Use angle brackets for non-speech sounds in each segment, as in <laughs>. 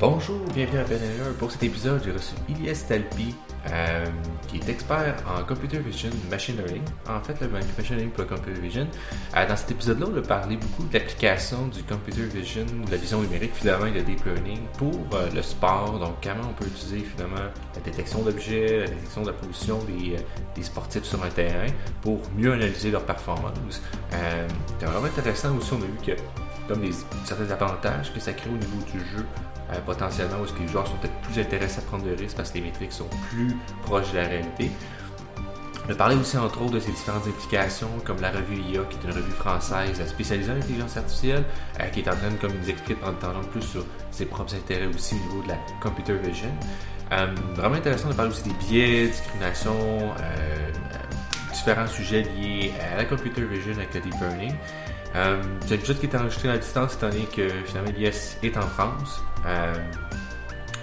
Bonjour, bienvenue à Ben Pour cet épisode, j'ai reçu Ilyes Talpi, euh, qui est expert en Computer Vision Machine Learning. En fait, le Machine Learning pour le Computer Vision. Euh, dans cet épisode-là, on a parlé beaucoup de l'application du Computer Vision, de la vision numérique, finalement, et le Deep Learning pour euh, le sport. Donc, comment on peut utiliser, finalement, la détection d'objets, la détection de la position des, sportifs sur un terrain pour mieux analyser leur performance. C'est vraiment intéressant aussi, on a vu que comme des, certains avantages que ça crée au niveau du jeu euh, potentiellement où que les joueurs sont peut-être plus intéressés à prendre de risques parce que les métriques sont plus proches de la réalité. On a parlé aussi entre autres de ces différentes implications, comme la revue IA, qui est une revue française spécialisée en intelligence artificielle, euh, qui est en train de comme nous expliquer en temps plus sur ses propres intérêts aussi au niveau de la computer vision. Euh, vraiment intéressant de parler aussi des biais, discrimination, différents sujets liés à la computer vision avec le deep learning. Euh, c'est un épisode qui est enregistré à distance étant donné que finalement l'IS est en France. Euh,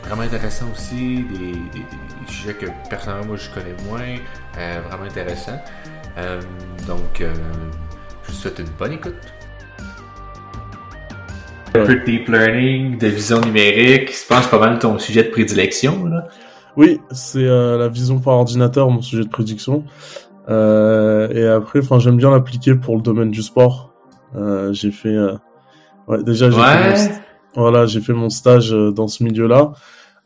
vraiment intéressant aussi, des, sujets que personnellement moi je connais moins, euh, vraiment intéressant. Euh, donc, je vous souhaite une bonne écoute. Un peu de deep learning, de vision numérique, je pense pas mal ton sujet de prédilection. Là. Oui, c'est la vision par ordinateur, mon sujet de prédiction. et après, enfin, j'aime bien l'appliquer pour le domaine du sport. J'ai fait, ouais, déjà j'ai fait voilà, j'ai fait mon stage euh, dans ce milieu-là.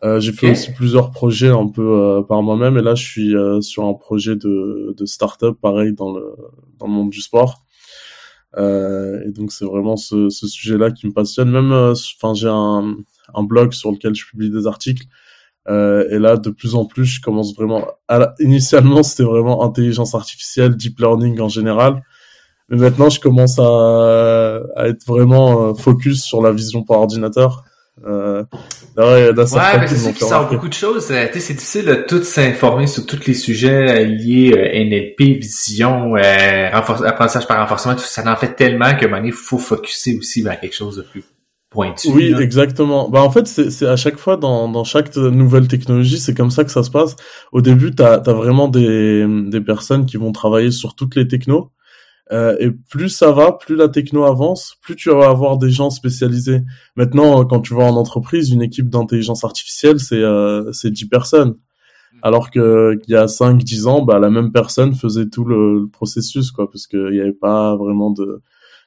Euh, j'ai fait aussi plusieurs projets un peu euh, par moi-même et là je suis euh, sur un projet de, de start-up pareil dans le dans le monde du sport. et donc c'est vraiment ce, ce sujet-là qui me passionne. Même, enfin j'ai un, un blog sur lequel je publie des articles. et là de plus en plus je commence vraiment. À Initialement c'était vraiment intelligence artificielle, deep learning en général. Mais maintenant, je commence à, à être vraiment euh, focus sur la vision par ordinateur. Euh, là, là, ça ouais, mais c'est ça qui sort beaucoup de choses. Euh, c'est difficile de tout s'informer sur tous les sujets liés euh, NLP, vision, euh, apprentissage par renforcement. Tout ça en fait tellement donné, il faut focuser aussi vers quelque chose de plus pointu. Oui, exactement. Bah en fait, c'est à chaque fois dans, dans chaque nouvelle technologie, c'est comme ça que ça se passe. Au début, tu as, vraiment des, des personnes qui vont travailler sur toutes les technos. Euh, et plus ça va, plus la techno avance, plus tu vas avoir des gens spécialisés. Maintenant, quand tu vas en entreprise, une équipe d'intelligence artificielle, c'est euh, c'est 10 personnes. Alors que qu'il y a 5 10 ans, bah la même personne faisait tout le, processus quoi parce qu'il n'y avait pas vraiment de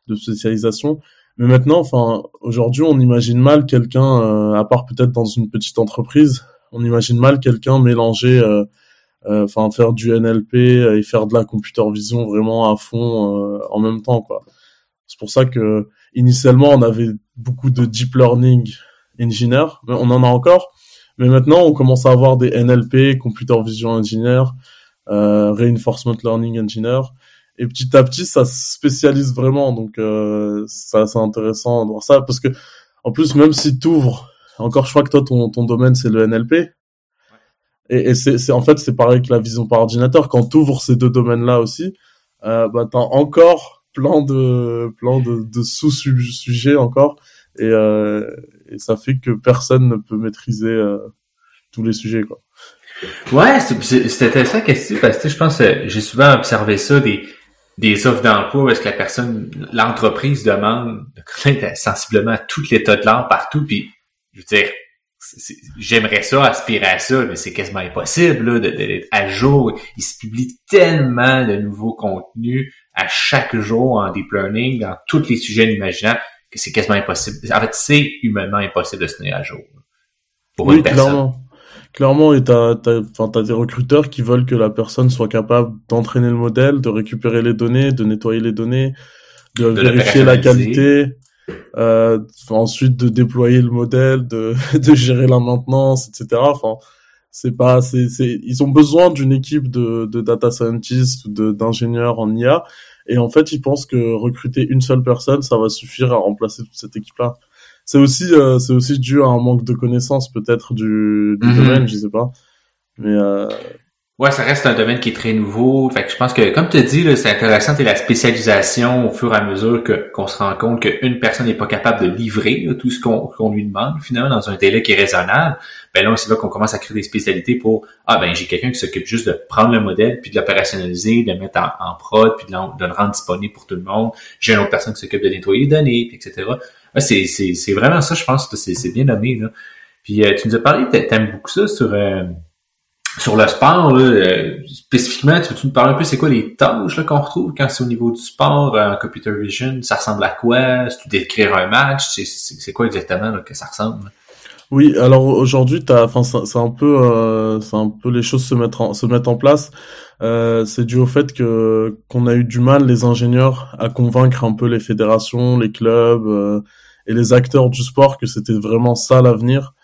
de spécialisation. Mais maintenant, enfin, aujourd'hui, on imagine mal quelqu'un, euh, à part peut-être dans une petite entreprise, on imagine mal quelqu'un mélanger euh, enfin faire du NLP et faire de la computer vision vraiment à fond euh, en même temps quoi. C'est pour ça que initialement on avait beaucoup de deep learning engineer, on en a encore, mais maintenant on commence à avoir des NLP, computer vision engineer, euh, reinforcement learning engineer, et petit à petit ça se spécialise vraiment, donc euh, c'est intéressant de voir ça. Parce que en plus même si tu ouvres, encore je crois que toi ton, ton domaine c'est le NLP, et, et c'est, en fait c'est pareil que la vision par ordinateur. Quand tu ouvres ces deux domaines-là aussi, euh, bah t'as encore plein de plein de, sous-sujets encore, et, euh, et ça fait que personne ne peut maîtriser euh, tous les sujets quoi. Ouais, c'est intéressant question parce que je pense j'ai souvent observé ça des des offres d'emploi où est-ce que la personne, l'entreprise demande de connaître sensiblement tout l'état de l'art partout, puis je veux dire, j'aimerais ça, aspirer à ça, mais c'est quasiment impossible d'être à jour. Il se publie tellement de nouveaux contenus à chaque jour en deep learning dans tous les sujets imaginables que c'est quasiment impossible. En fait, c'est humainement impossible de se tenir à jour pour oui, une personne. Clairement. Clairement, et t'as, t'as, des recruteurs qui veulent que la personne soit capable d'entraîner le modèle, de récupérer les données, de nettoyer les données, de vérifier la qualité, euh, ensuite de déployer le modèle, de, <laughs> de gérer la maintenance, etc. Enfin, c'est pas, c'est, c'est, ils ont besoin d'une équipe de, de data scientists ou de, d'ingénieurs en IA. Et en fait, ils pensent que recruter une seule personne, ça va suffire à remplacer toute cette équipe-là. C'est aussi, euh, c'est aussi dû à un manque de connaissances peut-être du, du mm-hmm. domaine, je sais pas. Mais euh, Ouais, ça reste un domaine qui est très nouveau. Fait que je pense que, comme tu dis, c'est intéressant, c'est la spécialisation au fur et à mesure que qu'on se rend compte qu'une personne n'est pas capable de livrer tout ce qu'on lui demande, finalement, dans un délai qui est raisonnable. Ben là, c'est là qu'on commence à créer des spécialités pour Ah ben j'ai quelqu'un qui s'occupe juste de prendre le modèle, puis de l'opérationnaliser, de le mettre en, prod, puis de, le rendre disponible pour tout le monde. J'ai une autre personne qui s'occupe de nettoyer les données, etc. c'est vraiment ça, je pense que c'est bien nommé. Là. Puis tu nous as parlé, t'aimes beaucoup ça sur sur le sport, là, spécifiquement, tu veux-tu nous parler un peu c'est quoi les tâches qu'on retrouve quand c'est au niveau du sport en computer vision? Ça ressemble à quoi? Si tu décrire un match, c'est quoi exactement que ça ressemble? Oui, alors aujourd'hui, c'est un peu, euh, c'est un peu les choses se mettent en, se mettent en place. Euh, c'est dû au fait que qu'on a eu du mal les ingénieurs à convaincre un peu les fédérations, les clubs euh, et les acteurs du sport que c'était vraiment ça l'avenir.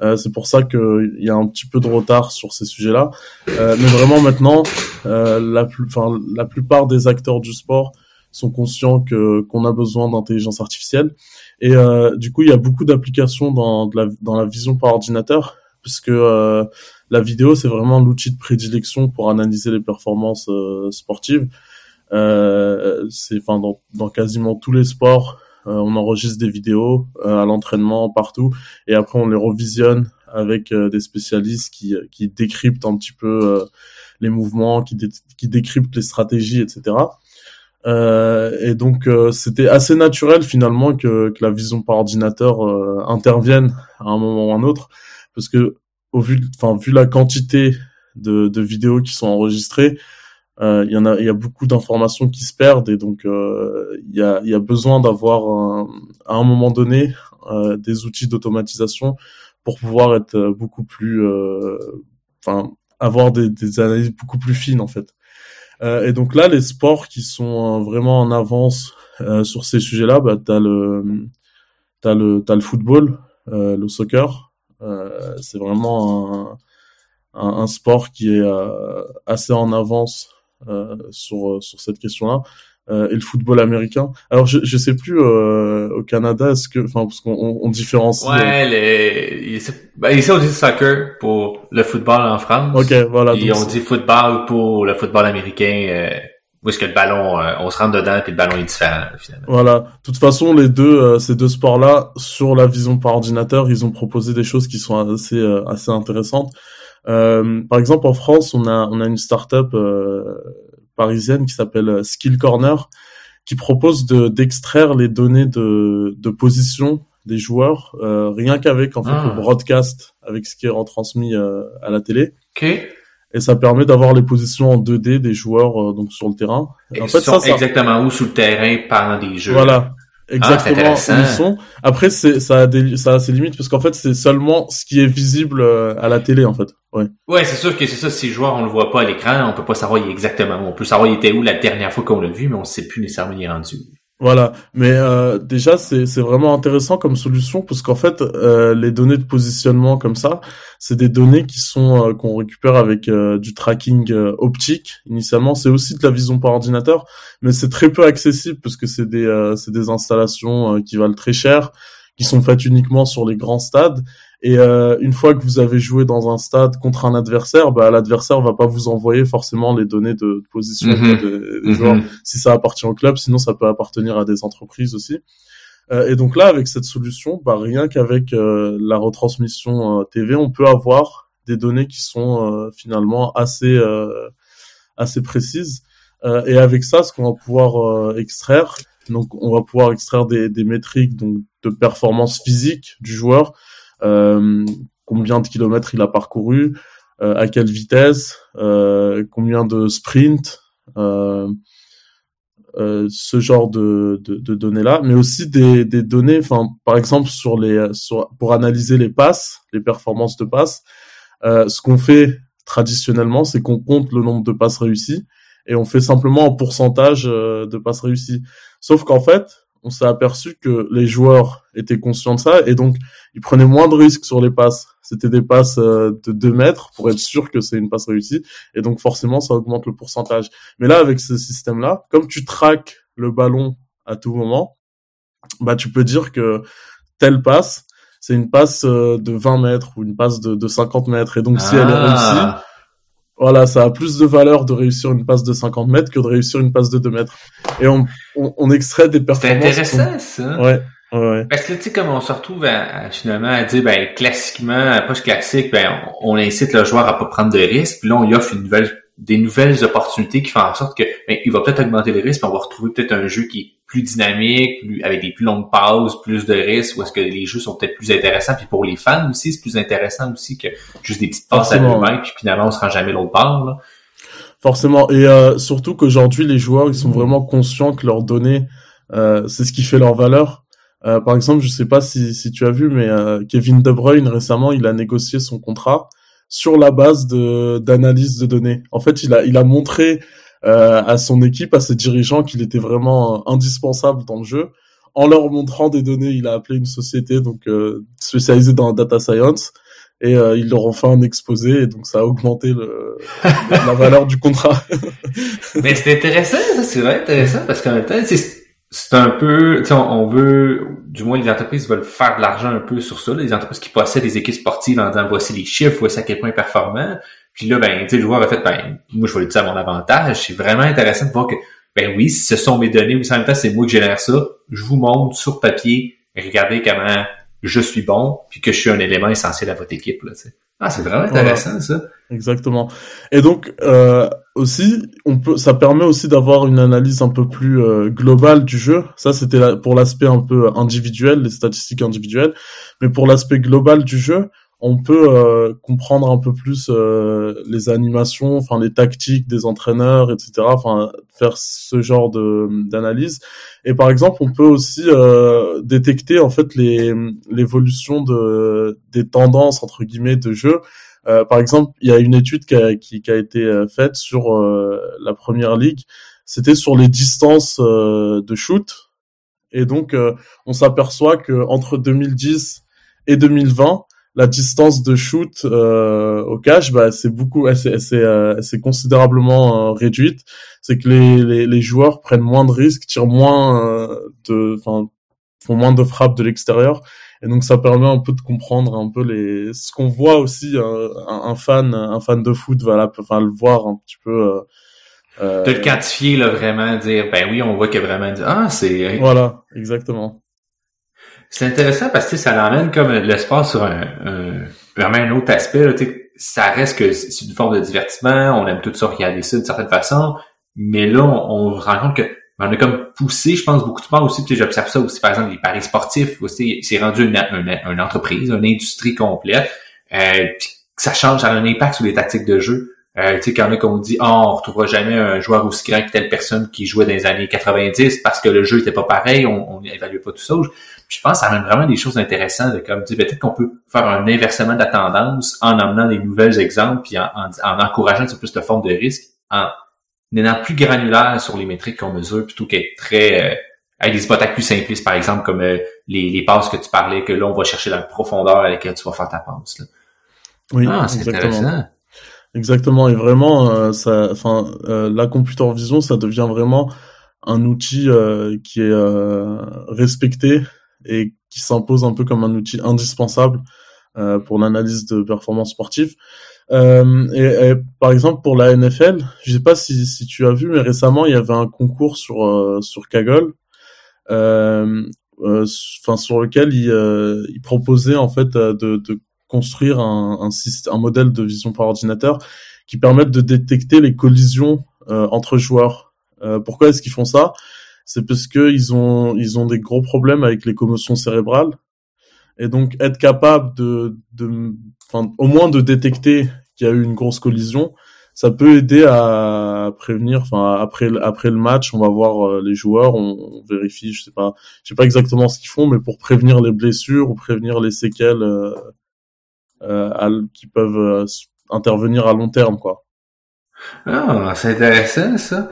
Euh, c'est pour ça qu'il y a un petit peu de retard sur ces sujets-là. Euh, mais vraiment maintenant, euh, la, plus, la plupart des acteurs du sport sont conscients que qu'on a besoin d'intelligence artificielle. Et euh, du coup, il y a beaucoup d'applications dans, la, dans la vision par ordinateur, puisque euh, la vidéo, c'est vraiment l'outil de prédilection pour analyser les performances euh, sportives. c'est enfin dans, dans quasiment tous les sports, on enregistre des vidéos à l'entraînement partout, et après on les revisionne avec des spécialistes qui, qui décryptent un petit peu les mouvements, qui, qui décryptent les stratégies, etc. Euh, et donc euh, c'était assez naturel finalement que, la vision par ordinateur euh, intervienne à un moment ou un autre, parce que au vu, enfin vu la quantité de, de, vidéos qui sont enregistrées, il y en a, il y a beaucoup d'informations qui se perdent et donc il y a, y a besoin d'avoir à un moment donné des outils d'automatisation pour pouvoir être beaucoup plus, enfin avoir des, des analyses beaucoup plus fines en fait. Euh, et donc là, les sports qui sont euh, vraiment en avance euh, sur ces sujets-là, bah, t'as le, t'as le, t'as le football, le soccer. c'est vraiment un, un, sport qui est assez en avance sur sur cette question-là. Euh, et le football américain. Alors je je sais plus euh, au Canada est-ce que enfin parce qu'on on, différencie. Ouais, euh, les ben, ici on dit soccer pour le football en France. Ok, voilà. Et on dit football pour le football américain. Euh, où est-ce que le ballon, on se rentre dedans et le ballon est différent finalement. Voilà. De toute façon, les deux, ces deux sports-là, sur la vision par ordinateur, ils ont proposé des choses qui sont assez assez intéressantes. Par exemple, en France, on a on a une startup parisienne qui s'appelle euh, Skill Corner, qui propose de d'extraire les données de, de position des joueurs euh, rien qu'avec en fait le ah. broadcast avec ce qui est retransmis euh, à la télé. Et ça permet d'avoir les positions en 2D des joueurs donc sur le terrain. Et en fait, ça, exactement où sur le terrain pendant des jeux. Voilà. Exactement ah, où ils sont. Après, c'est ça a des ça a ses limites parce qu'en fait, c'est seulement ce qui est visible euh, à la télé en fait. Ouais. Ouais, c'est sûr que c'est ça. Si le joueur on le voit pas à l'écran, on peut pas savoir exactement. On peut savoir il était où la dernière fois qu'on l'a vu, mais on sait plus nécessairement il est rendu. Voilà, mais euh, déjà c'est c'est vraiment intéressant comme solution parce qu'en fait euh, les données de positionnement comme ça, c'est des données qui sont euh, qu'on récupère avec euh, du tracking optique. Initialement, c'est aussi de la vision par ordinateur, mais c'est très peu accessible parce que c'est des c'est des installations qui valent très cher, qui sont faites uniquement sur les grands stades et euh, une fois que vous avez joué dans un stade contre un adversaire, bah, l'adversaire va pas vous envoyer forcément les données de, position mhm. des, mhm. joueurs si ça appartient au club. Sinon, ça peut appartenir à des entreprises aussi. Euh, et donc là, avec cette solution, bah, rien qu'avec euh, la retransmission TV, on peut avoir des données qui sont finalement assez assez précises. et avec ça, ce qu'on va pouvoir extraire, donc on va pouvoir extraire des, des métriques donc de performance physique du joueur, euh, combien de kilomètres il a parcouru, euh, à quelle vitesse, euh, combien de sprints, ce genre de, de, de données-là, mais aussi des, des données, enfin par exemple sur les sur, pour analyser les passes, les performances de passes, ce qu'on fait traditionnellement, c'est qu'on compte le nombre de passes réussies et on fait simplement un pourcentage de passes réussies. Sauf qu'en fait, on s'est aperçu que les joueurs étaient conscients de ça et donc ils prenaient moins de risques sur les passes. C'était des passes euh, de 2 mètres pour être sûr que c'est une passe réussie et donc forcément ça augmente le pourcentage. Mais là avec ce système-là, comme tu traques le ballon à tout moment, bah tu peux dire que telle passe c'est une passe euh, de 20 mètres ou une passe de, de 50 mètres et donc si elle est ah. réussie voilà, ça a plus de valeur de réussir une passe de 50 mètres que de réussir une passe de 2 mètres. Et on, on, extrait des performances. C'est intéressant, ça. Ouais. Ouais, Parce que tu sais comme on se retrouve à, finalement à dire ben classiquement pas classique ben on, incite le joueur à pas prendre de risques puis là on lui offre une nouvelle des nouvelles opportunités qui font en sorte que ben, il va peut-être augmenter les risques, mais on va retrouver peut-être un jeu qui est plus dynamique, plus, avec des plus longues pauses, plus de risques, où est-ce que les jeux sont peut-être plus intéressants, puis pour les fans aussi, c'est plus intéressant aussi que juste des petites passes à l'humain, puis finalement on se rend jamais l'autre part. Là. Forcément, et euh, surtout qu'aujourd'hui les joueurs ils sont vraiment conscients que leurs données euh, c'est ce qui fait leur valeur. Euh, par exemple, je sais pas si, si tu as vu, mais euh, Kevin De Bruyne récemment, il a négocié son contrat sur la base de d'analyse de données. En fait, il a il a montré euh, à son équipe, à ses dirigeants, qu'il était vraiment indispensable dans le jeu. En leur montrant des données, il a appelé une société donc euh, spécialisée dans la data science et euh, ils leur ont fait un exposé et donc ça a augmenté le, <laughs> la valeur du contrat. Mais c'est intéressant, ça c'est vrai intéressant parce qu'en même temps, c'est un peu, tu sais, on, veut, du moins les entreprises veulent faire de l'argent un peu sur ça, les entreprises qui possèdent des équipes sportives en disant voici les chiffres, voici à quel point performant. Puis là, ben, tu sais, le joueur a fait, ben, moi je vais l'utiliser à mon avantage. C'est vraiment intéressant de voir que, ben oui, ce sont mes données, ou en même temps c'est moi qui génère ça, je vous montre sur papier, regardez comment je suis bon, puis que je suis un élément essentiel à votre équipe, là, tu sais. Ah, c'est vraiment intéressant ça. Exactement. Et donc euh, aussi, on peut, ça permet aussi d'avoir une analyse un peu plus euh, globale du jeu. Ça, c'était pour l'aspect un peu individuel, les statistiques individuelles. Mais pour l'aspect global du jeu, on peut euh, comprendre un peu plus euh, les animations, enfin les tactiques des entraîneurs, etc. Enfin, faire ce genre de d'analyse. Et par exemple, on peut aussi euh, détecter en fait les l'évolution de des tendances entre guillemets de jeu. par exemple, il y a une étude qui a, été faite sur la première ligue. C'était sur les distances de shoot. Et donc, on s'aperçoit que entre 2010 et 2020, la distance de shoot euh, au cash, bah, c'est beaucoup, c'est euh, c'est considérablement euh, réduite. C'est que les, les, les, joueurs prennent moins de risques, tirent moins de, enfin, font moins de frappes de l'extérieur, et donc ça permet un peu de comprendre un peu les, ce qu'on voit aussi un, un, fan, un fan de foot va enfin le voir un petit peu. Euh, de le quantifier là vraiment, dire ben oui on voit que vraiment ah c'est. Voilà, exactement. C'est intéressant parce que ça l'emmène comme l'espace sur un, vraiment un autre aspect. Là, ça reste que c'est une forme de divertissement, on aime tout ça regarder ça d'une certaine façon, mais là, on, on se rend compte que on a comme poussé, je pense, beaucoup de temps aussi, puis j'observe ça aussi, par exemple, les paris sportifs, aussi, c'est rendu une, une, entreprise, une industrie complète, euh, ça change, ça a un impact sur les tactiques de jeu. Euh, tu sais, qu'il y en a qu'on dit, oh, on retrouvera jamais un joueur aussi grand que telle personne qui jouait dans les années 90 parce que le jeu était pas pareil, on n'évalue pas tout ça. Je pense que ça amène vraiment des choses intéressantes de comme dire, peut-être qu'on peut faire un inversement de la tendance en amenant des nouvelles exemples puis en, en, encourageant un plus de forme de risque, en étant plus granulaire sur les métriques qu'on mesure plutôt qu'être très... Euh, avec des hypothèques plus simplistes, par exemple, comme euh, les, les passes que tu parlais, que là, on va chercher la profondeur à laquelle tu vas faire ta passe. Là. Oui, ah, c'est intéressant. Exactement, et vraiment, euh, ça, enfin, euh, la computer vision, ça devient vraiment un outil euh, qui est respecté et qui s'impose un peu comme un outil indispensable pour l'analyse de performance sportive. Et, par exemple pour la NFL, je sais pas si, tu as vu, mais récemment il y avait un concours sur sur Kaggle, enfin sur lequel il, il proposait en fait de, construire un, un, modèle de vision par ordinateur qui permette de détecter les collisions euh, entre joueurs. Euh, pourquoi est-ce qu'ils font ça? C'est parce que ils ont ils ont des gros problèmes avec les commotions cérébrales et donc être capable de, de enfin, au moins de détecter qu'il y a eu une grosse collision, ça peut aider à prévenir. Enfin, après après le match, on va voir euh, les joueurs, on, vérifie, je sais pas, je sais pas exactement ce qu'ils font, mais pour prévenir les blessures ou prévenir les séquelles euh, euh, qui peuvent euh, intervenir à long terme, quoi. Ah, c'est intéressant ça.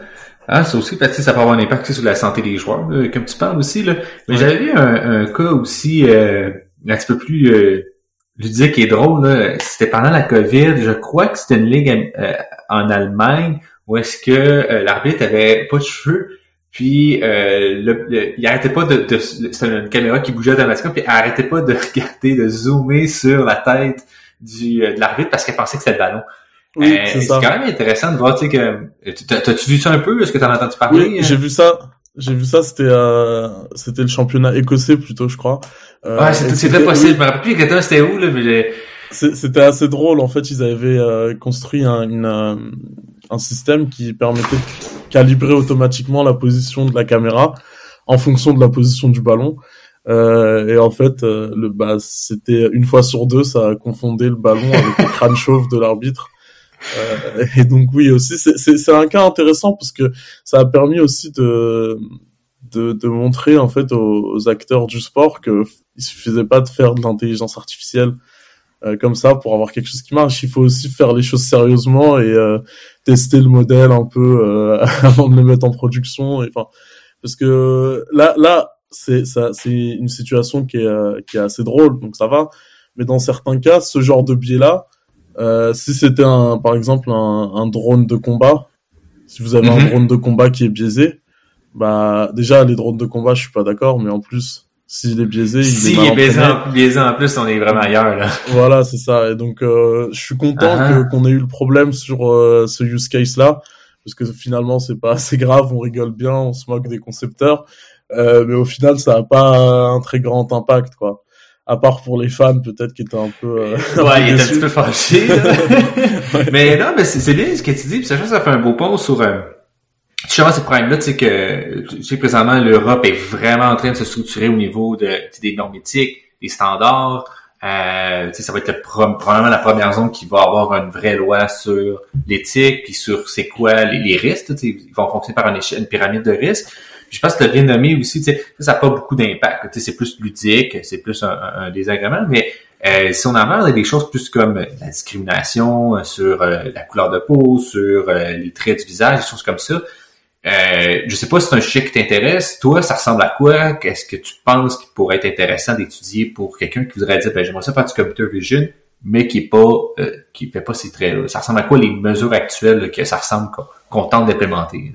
Ah, c'est aussi parce que ça peut avoir un impact sur la santé des joueurs, comme tu parles aussi là. Mais j'avais un, un, cas aussi euh, un petit peu plus euh, ludique et drôle. C'était pendant la COVID. Je crois que c'était une ligue euh, en Allemagne où est-ce que l'arbitre avait pas de cheveux. Puis euh, le, il arrêtait pas de, de c'était une caméra qui bougeait automatiquement, puis elle arrêtait pas de <laughs> regarder, de zoomer sur la tête du euh, de l'arbitre parce qu'elle pensait que c'était le ballon. Oui, euh, c'est quand même intéressant de voir, tu sais que t'as-tu vu ça un peu? Est-ce que t'en as entendu parler? Oui, j'ai vu ça. J'ai vu ça, c'était euh, c'était le championnat écossais plutôt, je crois. Euh, ouais, c'était possible. Je me rappelle plus exactement c'était où là, mais c'était assez drôle. En fait, ils avaient construit un, une un système qui permettait de calibrer automatiquement la position de la caméra en fonction de la position du ballon. Euh, et en fait, euh, le bah, c'était une fois sur deux, ça confondait le ballon avec le crâne chauve de l'arbitre. Euh, <laughs> et donc oui aussi, c'est un cas intéressant parce que ça a permis aussi de de, de montrer en fait aux, acteurs du sport que il suffisait pas de faire de l'intelligence artificielle euh, comme ça pour avoir quelque chose qui marche. Il faut aussi faire les choses sérieusement et euh, tester le modèle un peu <laughs> avant de le mettre en production. Enfin, parce que là là c'est ça, c'est une situation qui est euh, qui est assez drôle, donc ça va. Mais dans certains cas, ce genre de biais-là, euh, si c'était un, par exemple un, un, drone de combat, si vous avez un mhm. drone de combat qui est biaisé, bah déjà les drones de combat, je suis pas d'accord, mais en plus s'il est biaisé, il si est, biaisé en, biaisé en plus, on est vraiment ailleurs là. <laughs> Voilà, c'est ça. Et donc euh, je suis content que qu'on ait eu le problème sur euh, ce use case là, parce que finalement c'est pas assez grave, on rigole bien, on se moque des concepteurs. Euh, mais au final, ça n'a pas un très grand impact, quoi. À part pour les fans, peut-être, qui étaient un peu. Euh, ouais, ils <laughs> étaient un petit peu fâchés. <laughs> Mais non, mais c'est bien ce que tu dis. Puis ça, ça fait un beau pont sur. Euh, vois ces problèmes-là, tu sais que, tu sais, présentement, l'Europe est vraiment en train de se structurer au niveau de, des normes éthiques, des standards. Euh, ça va être le, probablement la première zone qui va avoir une vraie loi sur l'éthique, puis sur c'est quoi les, les risques. Ils vont fonctionner par une, échelle, une pyramide de risques je pense que le renommé aussi, tu sais, ça n'a pas beaucoup d'impact. Tu sais, c'est plus ludique, c'est plus un, désagrément, mais euh, si on en parle des choses plus comme la discrimination euh, sur euh, la couleur de peau, sur les traits du visage, des choses comme ça, euh, je sais pas si c'est un sujet qui t'intéresse. Toi, ça ressemble à quoi? Qu'est-ce que tu penses qui pourrait être intéressant d'étudier pour quelqu'un qui voudrait dire, ben, j'aimerais ça faire du computer vision, mais qui est pas, qui fait pas ces traits-là? Ça ressemble à quoi les mesures actuelles que ça ressemble qu'on tente d'implémenter?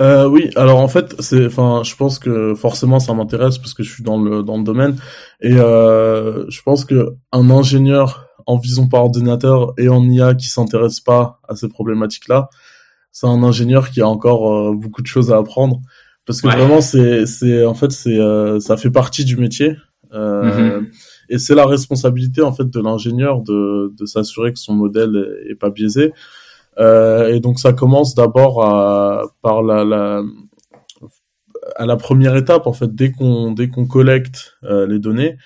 Euh, oui, alors en fait, c'est, enfin, je pense que forcément ça m'intéresse parce que je suis dans le dans le domaine et euh, je pense que un ingénieur en vision par ordinateur et en IA qui s'intéresse pas à ces problématiques-là, c'est un ingénieur qui a encore euh, beaucoup de choses à apprendre parce que vraiment c'est c'est en fait c'est euh, ça fait partie du métier euh, mm-hmm. et c'est la responsabilité en fait de l'ingénieur de de s'assurer que son modèle est, est pas biaisé. Euh, et donc ça commence d'abord par la, la, à la première étape en fait dès qu'on dès qu'on collecte euh, les données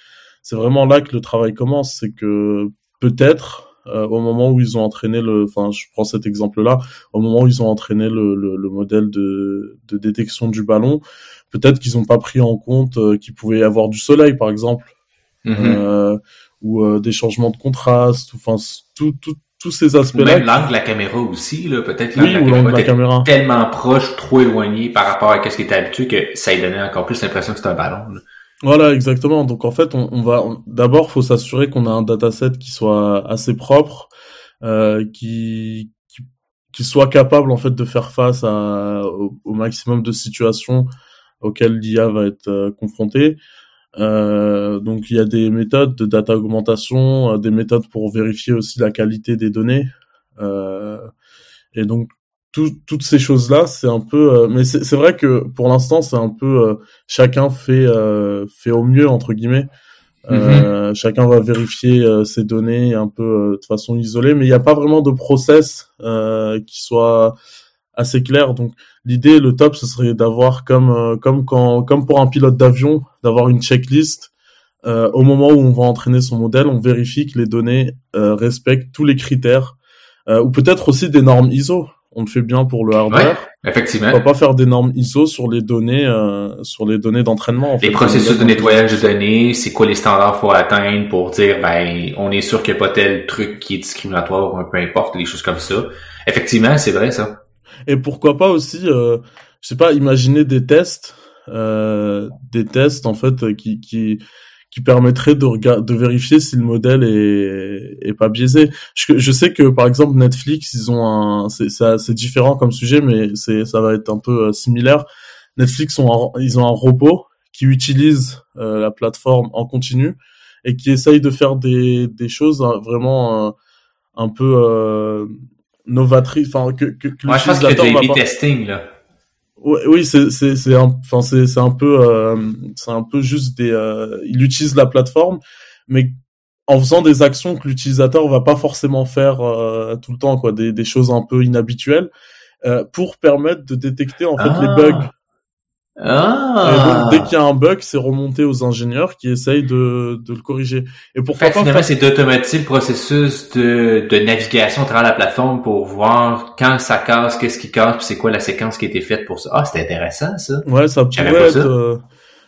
c'est vraiment là que le travail commence c'est que peut-être euh, au moment où ils ont entraîné le enfin je prends cet exemple là au moment où ils ont entraîné le, le, le modèle de, de détection du ballon peut-être qu'ils n'ont pas pris en compte euh, qu'il pouvait y avoir du soleil par exemple mm-hmm. ou des changements de contraste enfin tout, tout tous ces aspects-là. Même l'angle de la caméra aussi, là, peut-être l'angle de la caméra, tellement proche, trop éloigné par rapport à ce qui était habitué que ça y donnait encore plus l'impression que c'était un ballon. Voilà, exactement. Donc en fait, on, on va d'abord, faut s'assurer qu'on a un dataset qui soit assez propre, euh, qui, qui, qui soit capable en fait de faire face à, au, maximum de situations auxquelles l'IA va être euh, confrontée. Euh, donc il y a des méthodes de data augmentation, euh, des méthodes pour vérifier aussi la qualité des données. Euh, et donc toutes ces choses-là, c'est un peu. mais c'est vrai que pour l'instant, c'est un peu chacun fait fait au mieux entre guillemets. Mm-hmm. chacun va vérifier ses données un peu de façon isolée, mais il n'y a pas vraiment de process qui soit assez clair. Donc l'idée, le top, ce serait d'avoir comme euh, comme quand comme pour un pilote d'avion, d'avoir une checklist. Euh, au moment où on va entraîner son modèle, on vérifie que les données euh, respectent tous les critères, ou peut-être aussi des normes ISO. On le fait bien pour le hardware. Ouais, effectivement. On va pas faire des normes ISO sur les données, sur les données d'entraînement. les processus de nettoyage de données, c'est quoi les standards faut atteindre pour dire, ben, on est sûr qu'il n'y a pas tel truc qui est discriminatoire ou peu importe, les choses comme ça. Effectivement, c'est vrai ça. Et pourquoi pas aussi, euh, je sais pas, imaginer des tests, euh, des tests en fait qui qui qui permettraient de de vérifier si le modèle est est pas biaisé. Je, je sais que par exemple Netflix, ils ont un, c'est c'est différent comme sujet, mais c'est ça va être un peu euh, similaire. Netflix ont ils ont un robot qui utilise euh, la plateforme en continu et qui essaye de faire des des choses hein, vraiment euh, un peu novatrice, enfin que, que, que Moi, je pense a testing là. Oui, oui, c'est c'est c'est un, enfin c'est c'est un peu euh, c'est un peu juste des, euh, il utilise la plateforme, mais en faisant des actions que l'utilisateur va pas forcément faire euh, tout le temps, quoi, des, des choses un peu inhabituelles, euh, pour permettre de détecter en fait les Ah. bugs. Ah. Et donc dès qu'il y a un bug, c'est remonté aux ingénieurs qui essayent de, de le corriger. Et pourquoi que pas c'est d'automatiser le processus de, de navigation à travers la plateforme pour voir quand ça casse, qu'est-ce qui casse, puis c'est quoi la séquence qui a été faite pour ça. Ah, c'est intéressant, ça. Ouais, ça pourrait être, ça. euh,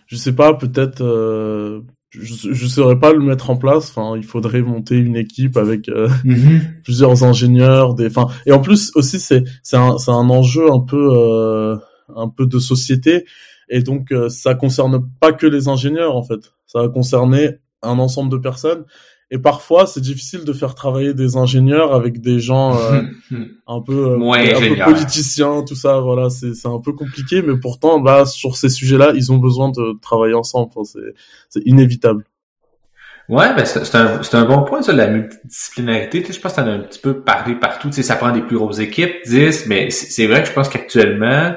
je sais pas, peut-être, euh, je, je saurais pas le mettre en place. Enfin, il faudrait monter une équipe avec euh, <laughs> plusieurs ingénieurs, des, enfin, et en plus aussi c'est c'est un c'est un enjeu un peu euh, un peu de société. Et donc euh, ça concerne pas que les ingénieurs en fait, ça va concerner un ensemble de personnes. Et parfois c'est difficile de faire travailler des ingénieurs avec des gens euh, <laughs> un peu euh, Moins un peu politiciens tout ça. Voilà c'est c'est un peu compliqué. Mais pourtant bah sur ces sujets-là ils ont besoin de travailler ensemble. Enfin, c'est c'est inévitable. Ouais, ben c'est un, c'est un bon point, ça, la multidisciplinarité. Tu sais, je pense que t'en as un petit peu parlé partout. Tu sais, ça prend des plus grosses équipes, 10, mais c'est c'est vrai que je pense qu'actuellement,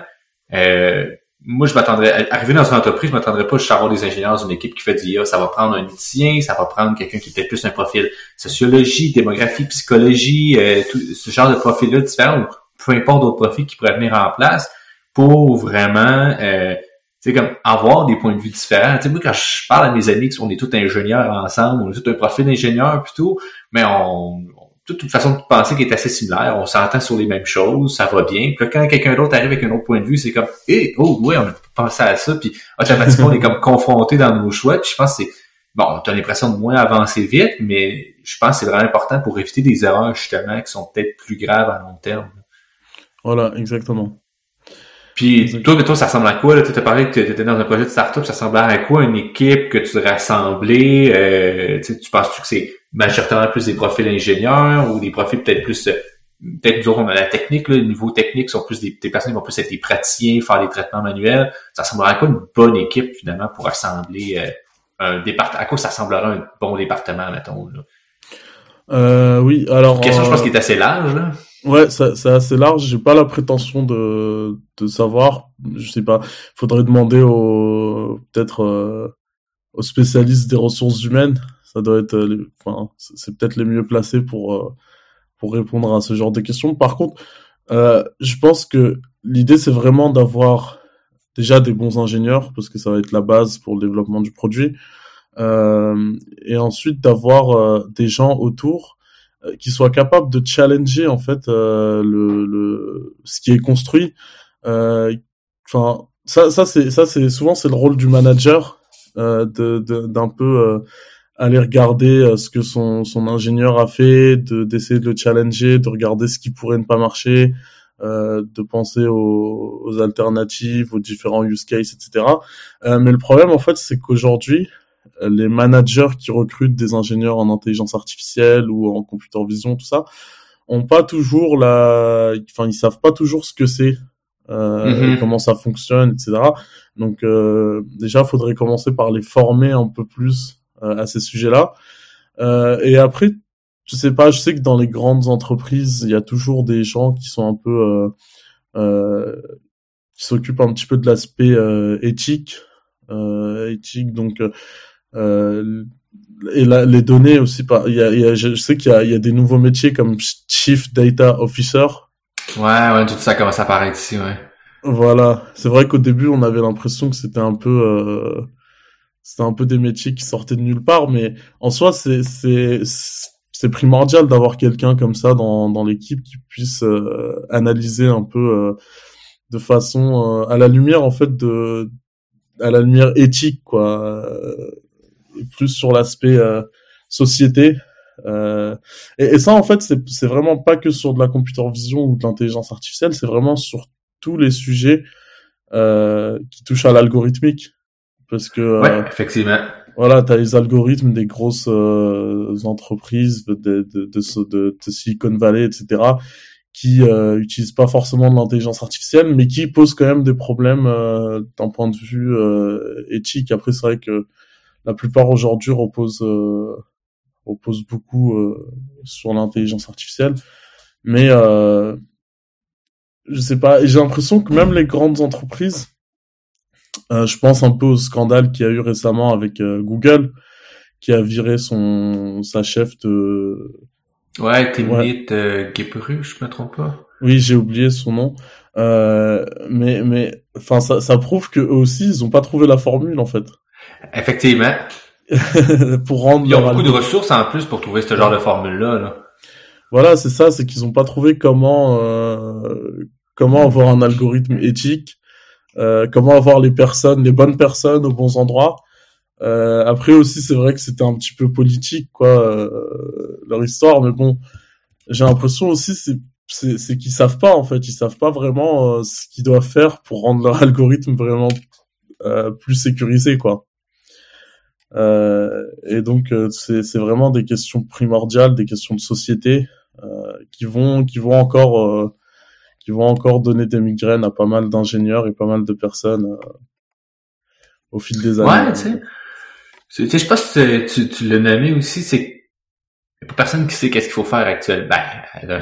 euh, moi, je m'attendrais, arriver dans une entreprise, je m'attendrais pas juste à avoir des ingénieurs dans une équipe qui fait du IA. Ça va prendre un éthicien, ça va prendre quelqu'un qui peut-être plus un profil sociologie, démographie, psychologie, euh, tout ce genre de profils-là différents, peu importe d'autres profils qui pourraient venir en place pour vraiment, euh, tu sais, comme avoir des points de vue différents. Tu sais, moi, quand je parle à mes amis on est tous ingénieurs ensemble, on est tous un profil d'ingénieur plutôt, mais on toute une façon de penser qui est assez similaire. On s'entend sur les mêmes choses, ça va bien. Puis là, quand quelqu'un d'autre arrive avec un autre point de vue, c'est comme, eh, oh, ouais, on a pensé à ça. Puis automatiquement, on est comme confronté dans nos choix. Puis je pense que c'est, bon, t'as l'impression de moins avancer vite, mais je pense que c'est vraiment important pour éviter des erreurs, justement, qui sont peut-être plus graves à long terme. voilà exactement Puis Exact. toi, toi, ça ressemble à quoi? Tu as parlé que tu étais dans un projet de start-up, ça ressemblait à quoi une équipe que tu assembler? Euh, tu penses-tu que c'est majoritairement plus des profils ingénieurs ou des profils peut-être plus euh, peut-être on a la technique, là, le niveau technique sont plus des, des personnes qui vont plus être des praticiens, faire des traitements manuels. Ça ressemblerait à quoi une bonne équipe finalement pour assembler euh, un département? À quoi ça ressemblerait un bon département, mettons? Là? euh, oui alors Question, je pense, euh, qui est assez large. Là. Ouais, c'est assez large. J'ai pas la prétention de, de savoir. Je sais pas. Faudrait demander aux peut-être euh, aux spécialistes des ressources humaines. Ça doit être. euh, Enfin, c'est peut-être les mieux placés pour euh, pour répondre à ce genre de questions. Par contre, euh, je pense que l'idée c'est vraiment d'avoir déjà des bons ingénieurs parce que ça va être la base pour le développement du produit. Euh, et ensuite d'avoir euh, des gens autour qui soient capables de challenger en fait le, le ce qui est construit. Enfin, ça, ça c'est ça c'est souvent c'est le rôle du manager de de- d'un peu euh, aller regarder euh, ce que son son ingénieur a fait, de d'essayer de le challenger, de regarder ce qui pourrait ne pas marcher, euh, de penser aux, aux alternatives, aux différents use cases, etc. Euh, mais le problème en fait c'est qu'aujourd'hui les managers qui recrutent des ingénieurs en intelligence artificielle ou en computer vision, tout ça, ont pas toujours la, enfin ils savent pas toujours ce que c'est, euh, Mhm. comment ça fonctionne, etc. Donc déjà, faudrait commencer par les former un peu plus à ces sujets-là. Euh, et après, je sais pas, je sais que dans les grandes entreprises, il y a toujours des gens qui sont un peu euh, euh, qui s'occupent un petit peu de l'aspect euh, éthique, euh, éthique. Donc euh, et là, les données aussi, par- il y a, il y a- je sais qu'il y a, il y a des nouveaux métiers comme Chief Data Officer. Ouais, ouais, tout ça commence à apparaître ici, ouais. Voilà, c'est vrai qu'au début, on avait l'impression que c'était un peu, euh, c'était un peu des métiers qui sortaient de nulle part, mais en soi, c'est c'est c'est primordial d'avoir quelqu'un comme ça dans dans l'équipe qui puisse euh, analyser un peu euh, de façon euh, à la lumière en fait de à la lumière éthique quoi, euh, et plus sur l'aspect euh, société. Euh, et, et ça, en fait, c'est c'est vraiment pas que sur de la computer vision ou de l'intelligence artificielle, c'est vraiment sur tous les sujets qui touchent à l'algorithmique. Parce que euh, Ouais, effectivement. voilà, tu as les algorithmes des grosses euh, entreprises de, de, de, de, de- de Silicon Valley, etc., qui euh, utilisent pas forcément de l'intelligence artificielle, mais qui posent quand même des problèmes euh, d'un point de vue éthique. Après, c'est vrai que la plupart aujourd'hui reposent, reposent beaucoup sur l'intelligence artificielle, mais je sais pas, et j'ai l'impression que même les grandes entreprises, je pense un peu au scandale qu'il y a eu récemment avec euh, Google, qui a viré son sa chef de Ouais, Timnit ouais. Gebru, je me trompe pas. Oui, j'ai oublié son nom. Euh, mais mais enfin ça, ça prouve que eux aussi ils ont pas trouvé la formule en fait. Effectivement. <laughs> pour rendre. Ils ont beaucoup de ressources en plus pour trouver ce genre de formule là. là. Voilà, c'est ça, c'est qu'ils ont pas trouvé comment euh, comment avoir un algorithme éthique, euh, comment avoir les personnes, les bonnes personnes aux bons endroits. Euh, après aussi, c'est vrai que c'était un petit peu politique quoi euh, leur histoire, mais bon, j'ai l'impression aussi c'est c'est, qu'ils savent pas en fait, ils savent pas vraiment euh, ce qu'ils doivent faire pour rendre leur <laughs> algorithme vraiment euh, plus sécurisé quoi. Et donc c'est vraiment des questions primordiales, des questions de société qui vont qui vont encore qui vont encore donner des migraines à pas mal d'ingénieurs et pas mal de personnes au fil des années. Ouais, tu sais. Je sais pas si tu, tu l'as nommé aussi, c'est a pas personne qui sait qu'est-ce qu'il faut faire actuellement. Ben,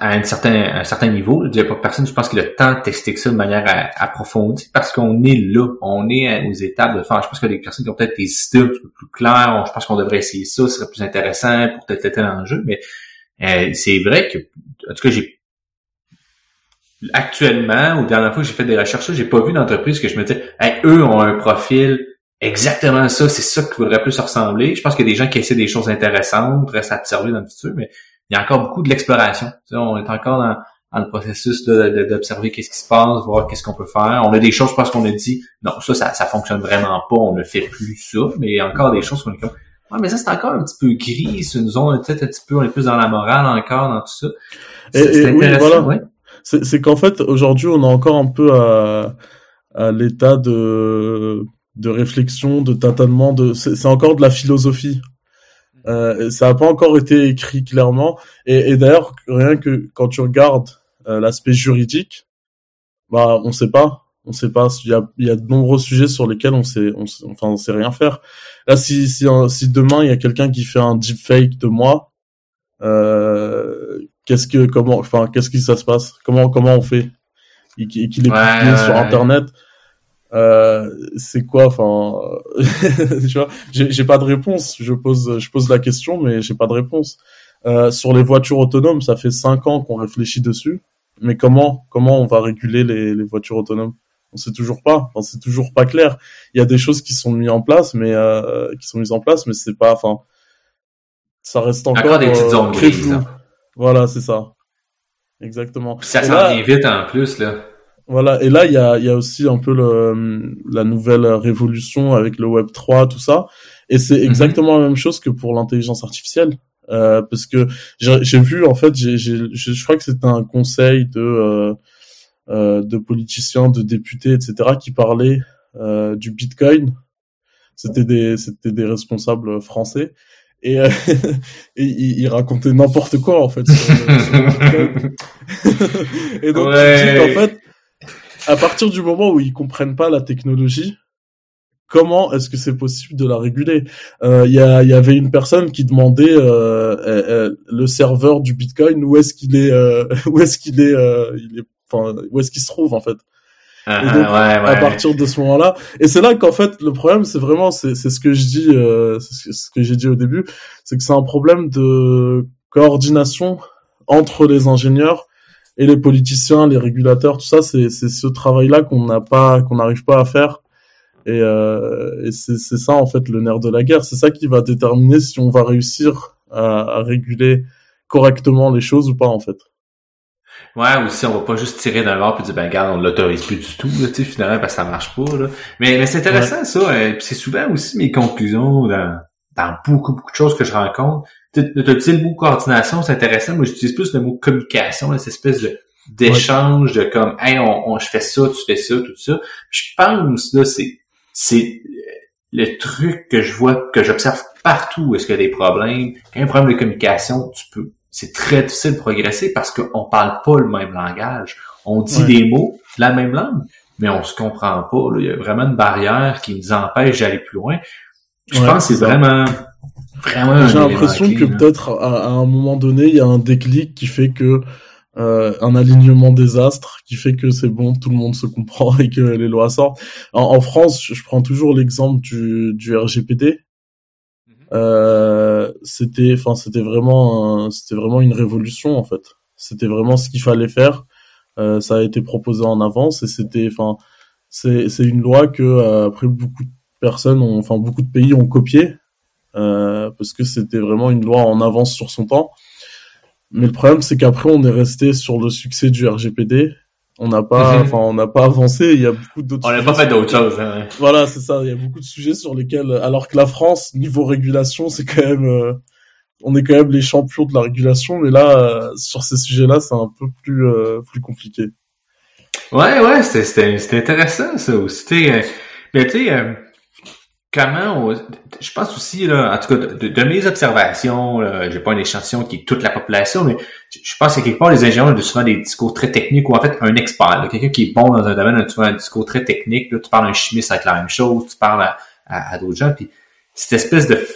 à un certain, un certain niveau, il n'y a pas personne, je pense, qui a le temps de tester ça de manière approfondie parce qu'on est là, on est aux étapes de faire. Je pense a des personnes qui ont peut-être des idées un peu plus claires. Je pense qu'on devrait essayer ça, ce serait plus intéressant pour tel, tel enjeu. Mais euh, c'est vrai que, en tout cas, j'ai actuellement, ou dernière fois que j'ai fait des recherches, j'ai pas vu d'entreprise que je me disais, hey, eux ont un profil exactement ça, c'est ça qui voudrait plus ressembler. Je pense qu'il y a des gens qui essaient des choses intéressantes, restent à observer dans le futur, mais il y a encore beaucoup de l'exploration. on est encore dans, le processus d'observer qu'est-ce qui se passe, voir qu'est-ce qu'on peut faire. On a des choses parce qu'on a dit non, ça, ça, ça fonctionne vraiment pas, on ne fait plus ça, mais il y a encore des choses qu'on est comme Ouais, mais ça, c'est encore un petit peu gris, c'est une zone peut-être un petit peu, on est plus dans la morale encore, dans tout ça. C'est intéressant, oui, C'est qu'en fait, aujourd'hui, on est encore un peu à, à l'état de de réflexion, de tâtonnement, de c'est encore de la philosophie. Euh, ça n'a pas encore été écrit clairement. Et, d'ailleurs, rien que quand tu regardes euh, l'aspect juridique, bah on sait pas, on sait pas. Il y a, il y a de nombreux sujets sur lesquels on sait, on enfin on sait rien faire. Là, si si, si demain il y a quelqu'un qui fait un deepfake de moi, euh, qu'est-ce que comment, enfin qu'est-ce qui ça se passe? Comment comment on fait? Et qu'il est publié sur Internet? Euh, c'est quoi enfin <laughs> tu vois? J'ai pas de réponse. Je pose je pose la question mais j'ai pas de réponse. Euh, sur les voitures autonomes ça fait cinq ans qu'on réfléchit dessus. Mais comment comment on va réguler les, les voitures autonomes? On sait toujours pas. Enfin, c'est toujours pas clair. Il y a des choses qui sont mises en place mais euh, qui sont mises en place mais c'est pas enfin ça reste encore, des petites zones très flou. hein. Voilà c'est ça exactement ça s'en vient vite en plus là voilà, et là il y a, y a aussi un peu le, la nouvelle révolution avec le Web 3, tout ça, et c'est mhm. exactement la même chose que pour l'intelligence artificielle, euh, parce que j'ai vu en fait, j'ai, je crois que c'était un conseil de euh, euh, de politiciens, de députés, etc., qui parlaient euh, du Bitcoin. C'était des c'était des responsables français et, euh, <laughs> et il, il, racontait n'importe quoi en fait sur, <laughs> et donc ouais. en fait à partir du moment où ils comprennent pas la technologie, comment est-ce que c'est possible de la réguler? Euh, Il y, y, avait une personne qui demandait euh, euh, euh le serveur du Bitcoin où est-ce qu'il est, euh, <laughs> où est-ce qu'il est, il est, enfin où est-ce qu'il se trouve en fait? Ah, et donc, ouais, ouais. à partir de ce moment-là, et c'est là qu'en fait le problème, c'est vraiment, c'est ce que je dis, c'est ce que j'ai dit au début, c'est que c'est un problème de coordination entre les ingénieurs et les politiciens, les régulateurs, tout ça, c'est ce travail-là qu'on n'a pas, qu'on n'arrive pas à faire. Et, euh, et c'est ça en fait le nerf de la guerre. C'est ça qui va déterminer si on va réussir à, à, réguler correctement les choses ou pas en fait. Ouais, ou si on va pas juste tirer d'un bord puis dire ben regarde, on l'autorise plus du tout, là, tu sais, finalement, parce que ça marche pas. Là. Mais, mais c'est intéressant ça. Euh, c'est souvent aussi mes conclusions dans, dans beaucoup, beaucoup de choses que je rencontre T'as-tu le mot coordination, c'est intéressant. Moi, j'utilise plus le mot communication, cette espèce de d'échange de comme hey on, je fais ça tu fais ça tout ça je pense là c'est c'est le truc que je vois que j'observe partout est-ce qu'il y a des problèmes quand il y a un problème de communication tu peux c'est très difficile de progresser parce qu'on parle pas le même langage. On dit des mots la même langue mais on se comprend pas il y a vraiment une barrière qui nous empêche d'aller plus loin. Je pense que c'est vraiment j'ai l'impression que peut-être à, un moment donné, il y a un déclic qui fait que euh, un alignement des astres qui fait que c'est bon, tout le monde se comprend <laughs> et que les lois sortent. En, France, je, prends toujours l'exemple du, du RGPD. Euh, c'était, enfin, c'était vraiment, c'était vraiment une révolution en fait. C'était vraiment ce qu'il fallait faire. Euh, ça a été proposé en avance et c'était, enfin, c'est, c'est une loi que euh, après beaucoup de personnes, ont, enfin beaucoup de pays ont copié euh, parce que c'était vraiment une loi en avance sur son temps. Mais le problème, c'est qu'après, on est resté sur le succès du RGPD on n'a pas, <laughs> enfin, on n'a pas avancé. Il y a beaucoup d'autres. On n'a pas fait d'autres choses. Hein. Voilà, c'est ça. Il y a beaucoup de sujets sur lesquels, alors que la France, niveau régulation, c'est quand même, euh, on est quand même les champions de la régulation, mais là, euh, sur ces sujets-là, c'est un peu plus, euh, plus compliqué. Ouais, ouais, c'était, c'était intéressant ça aussi. mais tu sais comment je pense aussi là en tout cas de, mes observations j'ai pas un échantillon qui est toute la population mais je pense que quelque part les ingénieurs ont souvent des discours très techniques ou en fait un expert quelqu'un qui est bon dans un domaine a souvent un discours très technique là, tu parles à un chimiste avec la même chose tu parles à, à, d'autres gens puis cette espèce de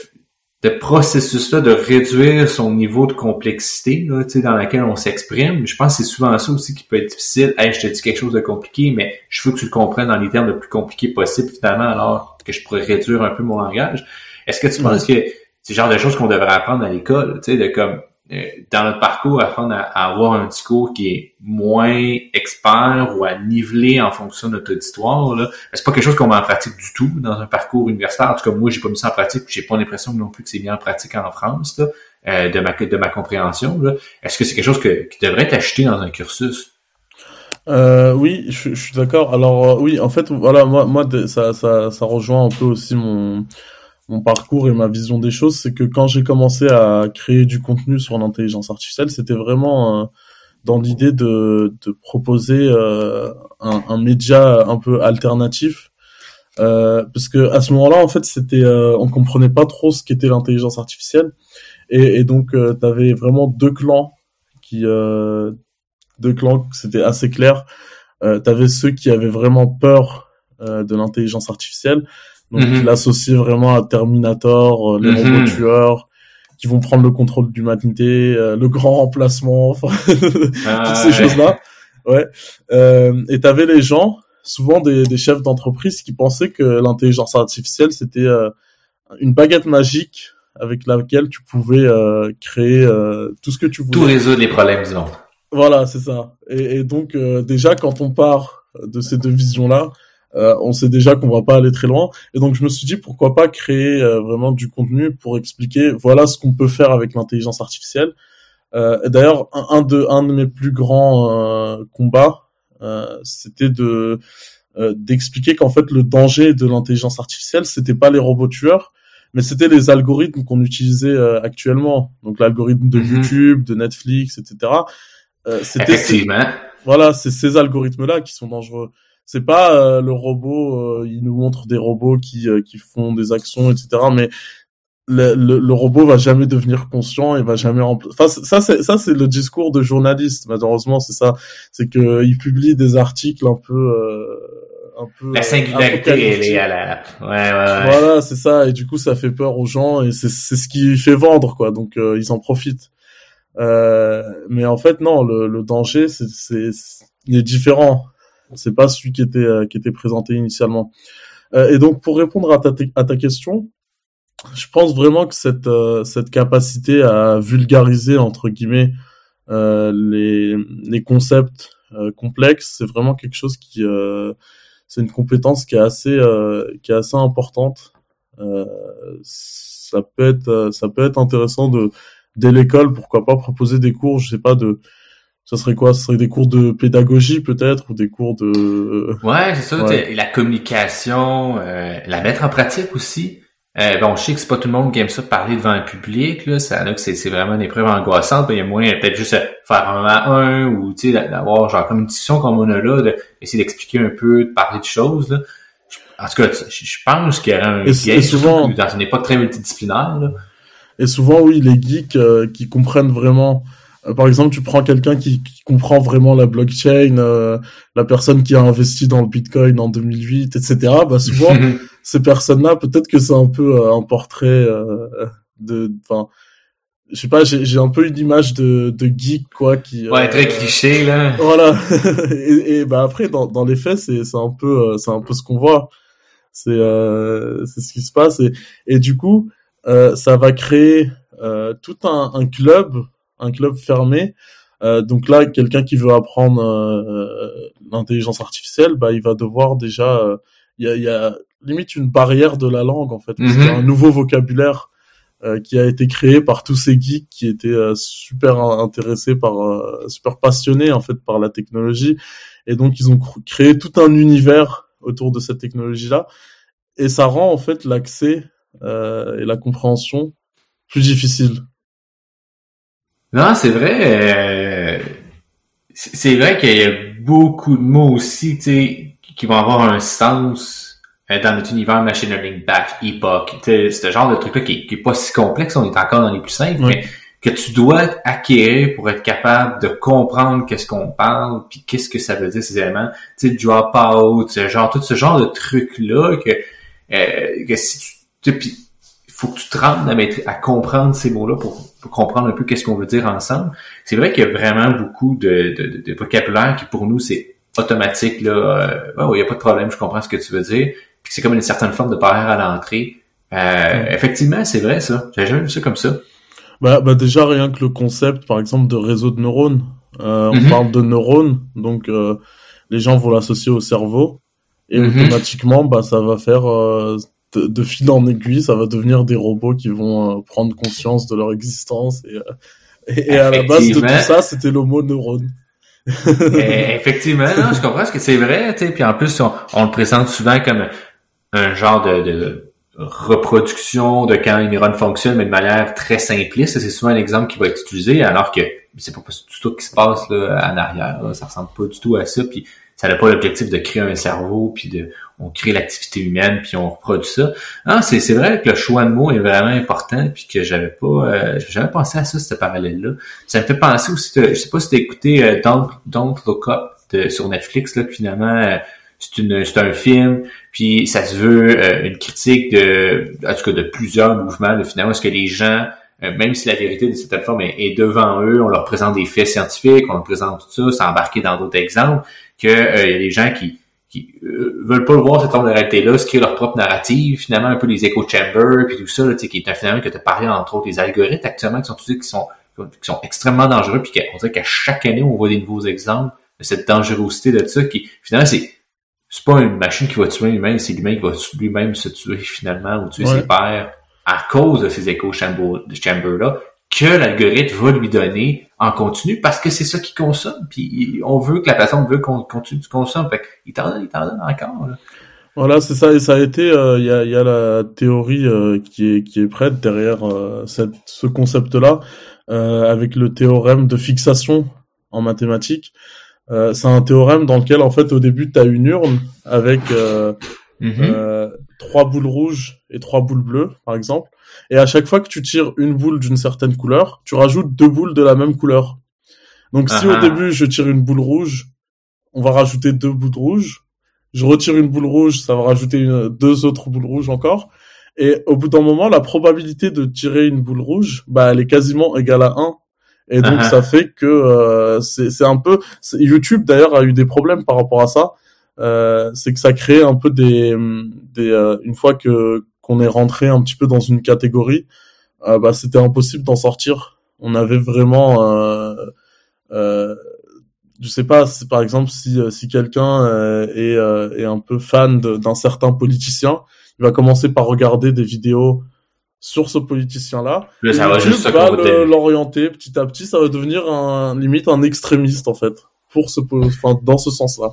de processus-là de réduire son niveau de complexité là, dans laquelle on s'exprime. Je pense que c'est souvent ça aussi qui peut être difficile. Hey, je te dis quelque chose de compliqué, mais je veux que tu le comprennes dans les termes le plus compliqués possible, finalement, alors que je pourrais réduire un peu mon langage. Est-ce que tu penses que c'est le genre de choses qu'on devrait apprendre à l'école, tu sais, de comme dans notre parcours, apprendre à, avoir un discours qui est moins expert ou à niveler en fonction de notre auditoire. Là. C'est pas quelque chose qu'on met en pratique du tout dans un parcours universitaire. En tout cas, moi, j'ai pas mis ça en pratique. J'ai pas l'impression non plus que c'est bien en pratique en France là, euh, de ma de ma compréhension. Est-ce que c'est quelque chose que, qui devrait être acheté dans un cursus? Euh, oui, je, je suis d'accord. Alors euh, oui, en fait, voilà, moi, moi, ça, ça, ça rejoint un peu aussi mon mon parcours et ma vision des choses, c'est que quand j'ai commencé à créer du contenu sur l'intelligence artificielle, c'était vraiment euh, dans l'idée de, de proposer euh, un, un, média un peu alternatif. Euh, parce que à ce moment-là, en fait, c'était, euh, on comprenait pas trop ce qu'était l'intelligence artificielle, et, et donc euh, tu avais vraiment deux clans qui, deux clans, c'était assez clair. Euh, tu avais ceux qui avaient vraiment peur de l'intelligence artificielle, donc mm il associe vraiment à Terminator, euh, les mhm. robots tueurs qui vont prendre le contrôle de l'humanité, euh, le grand remplacement, enfin ah, <laughs> toutes ces choses-là. Ouais. Euh, et t'avais les gens, souvent des, des chefs d'entreprise, qui pensaient que l'intelligence artificielle c'était euh, une baguette magique avec laquelle tu pouvais créer tout ce que tu voulais. Tout résoudre les problèmes. Voilà, c'est ça. Et, et donc déjà quand on part de ces deux visions-là, euh, on sait déjà qu'on va pas aller très loin. Et donc je me suis dit pourquoi pas créer euh, vraiment du contenu pour expliquer voilà ce qu'on peut faire avec l'intelligence artificielle. Euh, D'ailleurs un, de un de mes plus grands euh, combats c'était de d'expliquer qu'en fait le danger de l'intelligence artificielle c'était pas les robots tueurs mais c'était les algorithmes qu'on utilisait actuellement donc l'algorithme de mhm. YouTube de Netflix etc euh, Effectivement. voilà c'est ces algorithmes là qui sont dangereux c'est pas euh, le robot, euh, il nous montre des robots qui euh, qui font des actions, etc. Mais le, le, robot va jamais devenir conscient et va jamais enfin ça c'est ça c'est le discours de journaliste malheureusement c'est ça c'est que il publie des articles un peu un peu la singularité elle est à la ouais, ouais, ouais. voilà c'est ça et du coup ça fait peur aux gens et c'est c'est ce qui fait vendre quoi donc ils en profitent euh, mais en fait non le, le danger c'est c'est il est différent c'est pas celui qui était euh, qui était présenté initialement. Euh, et donc pour répondre à ta à ta question, je pense vraiment que cette euh, cette capacité à vulgariser entre guillemets les les concepts complexes, c'est vraiment quelque chose qui c'est une compétence qui est assez qui est assez importante. ça peut être ça peut être intéressant de dès l'école, pourquoi pas proposer des cours, je sais pas de ça serait quoi? Ce serait des cours de pédagogie peut-être ou des cours de... Ouais, c'est ça. La communication, euh, la mettre en pratique aussi. Euh, bon, je sais que c'est pas tout le monde qui aime ça parler devant un public, là. Ça, là, que c'est, vraiment une épreuve angoissante. Il y a moyen peut-être juste faire un à un ou, tu sais, d'avoir genre comme une discussion comme on a là, d'essayer d'expliquer un peu, de parler de choses, là. En tout cas, je pense qu'il y aurait un et, souvent dans une époque très multidisciplinaire, là. Et souvent, oui, les geeks euh, qui comprennent vraiment euh, par exemple, tu prends quelqu'un qui, qui, comprend vraiment la blockchain, euh, la personne qui a investi dans le Bitcoin en 2008, etc. Bah souvent, <laughs> ces personnes-là, peut-être que c'est un peu euh, un portrait de, enfin, je sais pas, j'ai un peu une image de, de geek quoi qui. Ouais, très cliché là. Voilà. <laughs> et, et, bah après, dans, dans les faits, c'est c'est un peu c'est un peu ce qu'on voit. C'est c'est ce qui se passe et et du coup ça va créer tout un, un, club, un club fermé. donc là, quelqu'un qui veut apprendre l'intelligence artificielle, bah, il va devoir déjà, il y a, y, a, limite une barrière de la langue en fait, mm un nouveau vocabulaire euh, qui a été créé par tous ces geeks qui étaient euh, super intéressés par, euh, super passionnés en fait par la technologie, et donc ils ont créé tout un univers autour de cette technologie-là, et ça rend en fait l'accès et la compréhension plus difficile. Non, c'est vrai. c'est vrai qu'il y a beaucoup de mots aussi, tu sais, qui vont avoir un sens euh, dans notre univers machine learning, batch, epoch, ce genre de truc-là qui, qui est pas si complexe, on est encore dans les plus simples, mais que tu dois acquérir pour être capable de comprendre qu'est-ce qu'on parle, puis qu'est-ce que ça veut dire ces éléments, tu sais, drop out, genre tout ce genre de trucs-là que, euh, que si tu, puis faut que tu te rendes à, à comprendre ces mots-là pour, pour, comprendre un peu qu'est-ce qu'on veut dire ensemble. C'est vrai qu'il y a vraiment beaucoup de, de, de, vocabulaire qui pour nous c'est automatique là. Euh, oh, il y a pas de problème, je comprends ce que tu veux dire c'est comme une certaine forme de barrière à l'entrée. Euh, effectivement, c'est vrai ça. J'avais jamais vu ça comme ça. Bah, bah, déjà rien que le concept, par exemple, de réseau de neurones. Euh, on mhm. parle de neurones, donc euh, les gens vont l'associer au cerveau et mhm. automatiquement, bah ça va faire de, fil en aiguille, ça va devenir des robots qui vont prendre conscience de leur existence et, et, à la base de tout ça, c'était mot neurone. <laughs> effectivement, non, je comprends ce que c'est vrai, tu puis en plus on, on, le présente souvent comme un genre de, de, reproduction de quand une neurone fonctionne, mais de manière très simpliste. C'est souvent un exemple qui va être utilisé, alors que c'est pas du tout ce qui se passe là, en arrière. Là. Ça ressemble pas du tout à ça. Puis ça n'a pas l'objectif de créer un cerveau, puis de on crée l'activité humaine, puis on reproduit ça. Ah, c'est, c'est vrai que le choix de mots est vraiment important, puis que j'avais pas euh, j'avais pensé à ça, ce parallèle-là. Ça me fait penser aussi, je sais pas si t'as écouté euh, Don't, Don't Look Up de, sur Netflix, là, finalement, euh, c'est une c'est un film puis ça se veut euh, une critique de en tout cas de plusieurs mouvements de finalement est-ce que les gens euh, même si la vérité de cette forme est, devant eux on leur présente des faits scientifiques on leur présente tout ça s'embarquer dans d'autres exemples que euh, y a des gens qui qui veulent pas voir cette forme de réalité-là, ce qui est leur propre narrative, finalement un peu les echo chambers, puis tout ça, là, qui est un phénomène que tu as parlé entre autres, les algorithmes actuellement qui sont tous qui sont qui sont extrêmement dangereux, puis on dirait qu'à chaque année on voit des nouveaux exemples de cette dangerosité de ça, qui finalement c'est c'est pas une machine qui va tuer l'humain, c'est l'humain qui va lui-même se tuer finalement ou tuer ses pairs à cause de ces échos chamber-là que l'algorithme va lui donner en continu parce que c'est ça qu'il consomme. Puis on veut que la personne veut qu'on continue de consommer. Fait il t'en donne, il t'en donne encore. Voilà, c'est ça. Et ça a été, euh, il y, a, y, a, la théorie euh, qui est qui est prête derrière euh, cette, ce concept-là, avec le théorème de fixation en mathématiques. Euh, c'est un théorème dans lequel en fait au début tu as une urne avec euh, mhm. Trois boules rouges et trois boules bleues par exemple et à chaque fois que tu tires une boule d'une certaine couleur tu rajoutes deux boules de la même couleur donc si au ah ah. début je tire une boule rouge on va rajouter deux boules rouges je retire une boule rouge ça va rajouter une, deux autres boules rouges encore et au bout d'un moment la probabilité de tirer une boule rouge bah elle est quasiment égale à 1 et donc uh-huh. ça fait que euh, c'est un peu YouTube d'ailleurs a eu des problèmes par rapport à ça. Euh, c'est que ça crée un peu des, des euh, une fois que qu'on est rentré un petit peu dans une catégorie, euh, bah c'était impossible d'en sortir. On avait vraiment je sais pas, par exemple si si quelqu'un est, est un peu fan d'un certain politicien, il va commencer par regarder des vidéos sur ce politicien-là. Ça va juste va l'orienter petit à petit, ça va devenir un limite un extrémiste en fait pour ce enfin dans ce sens-là.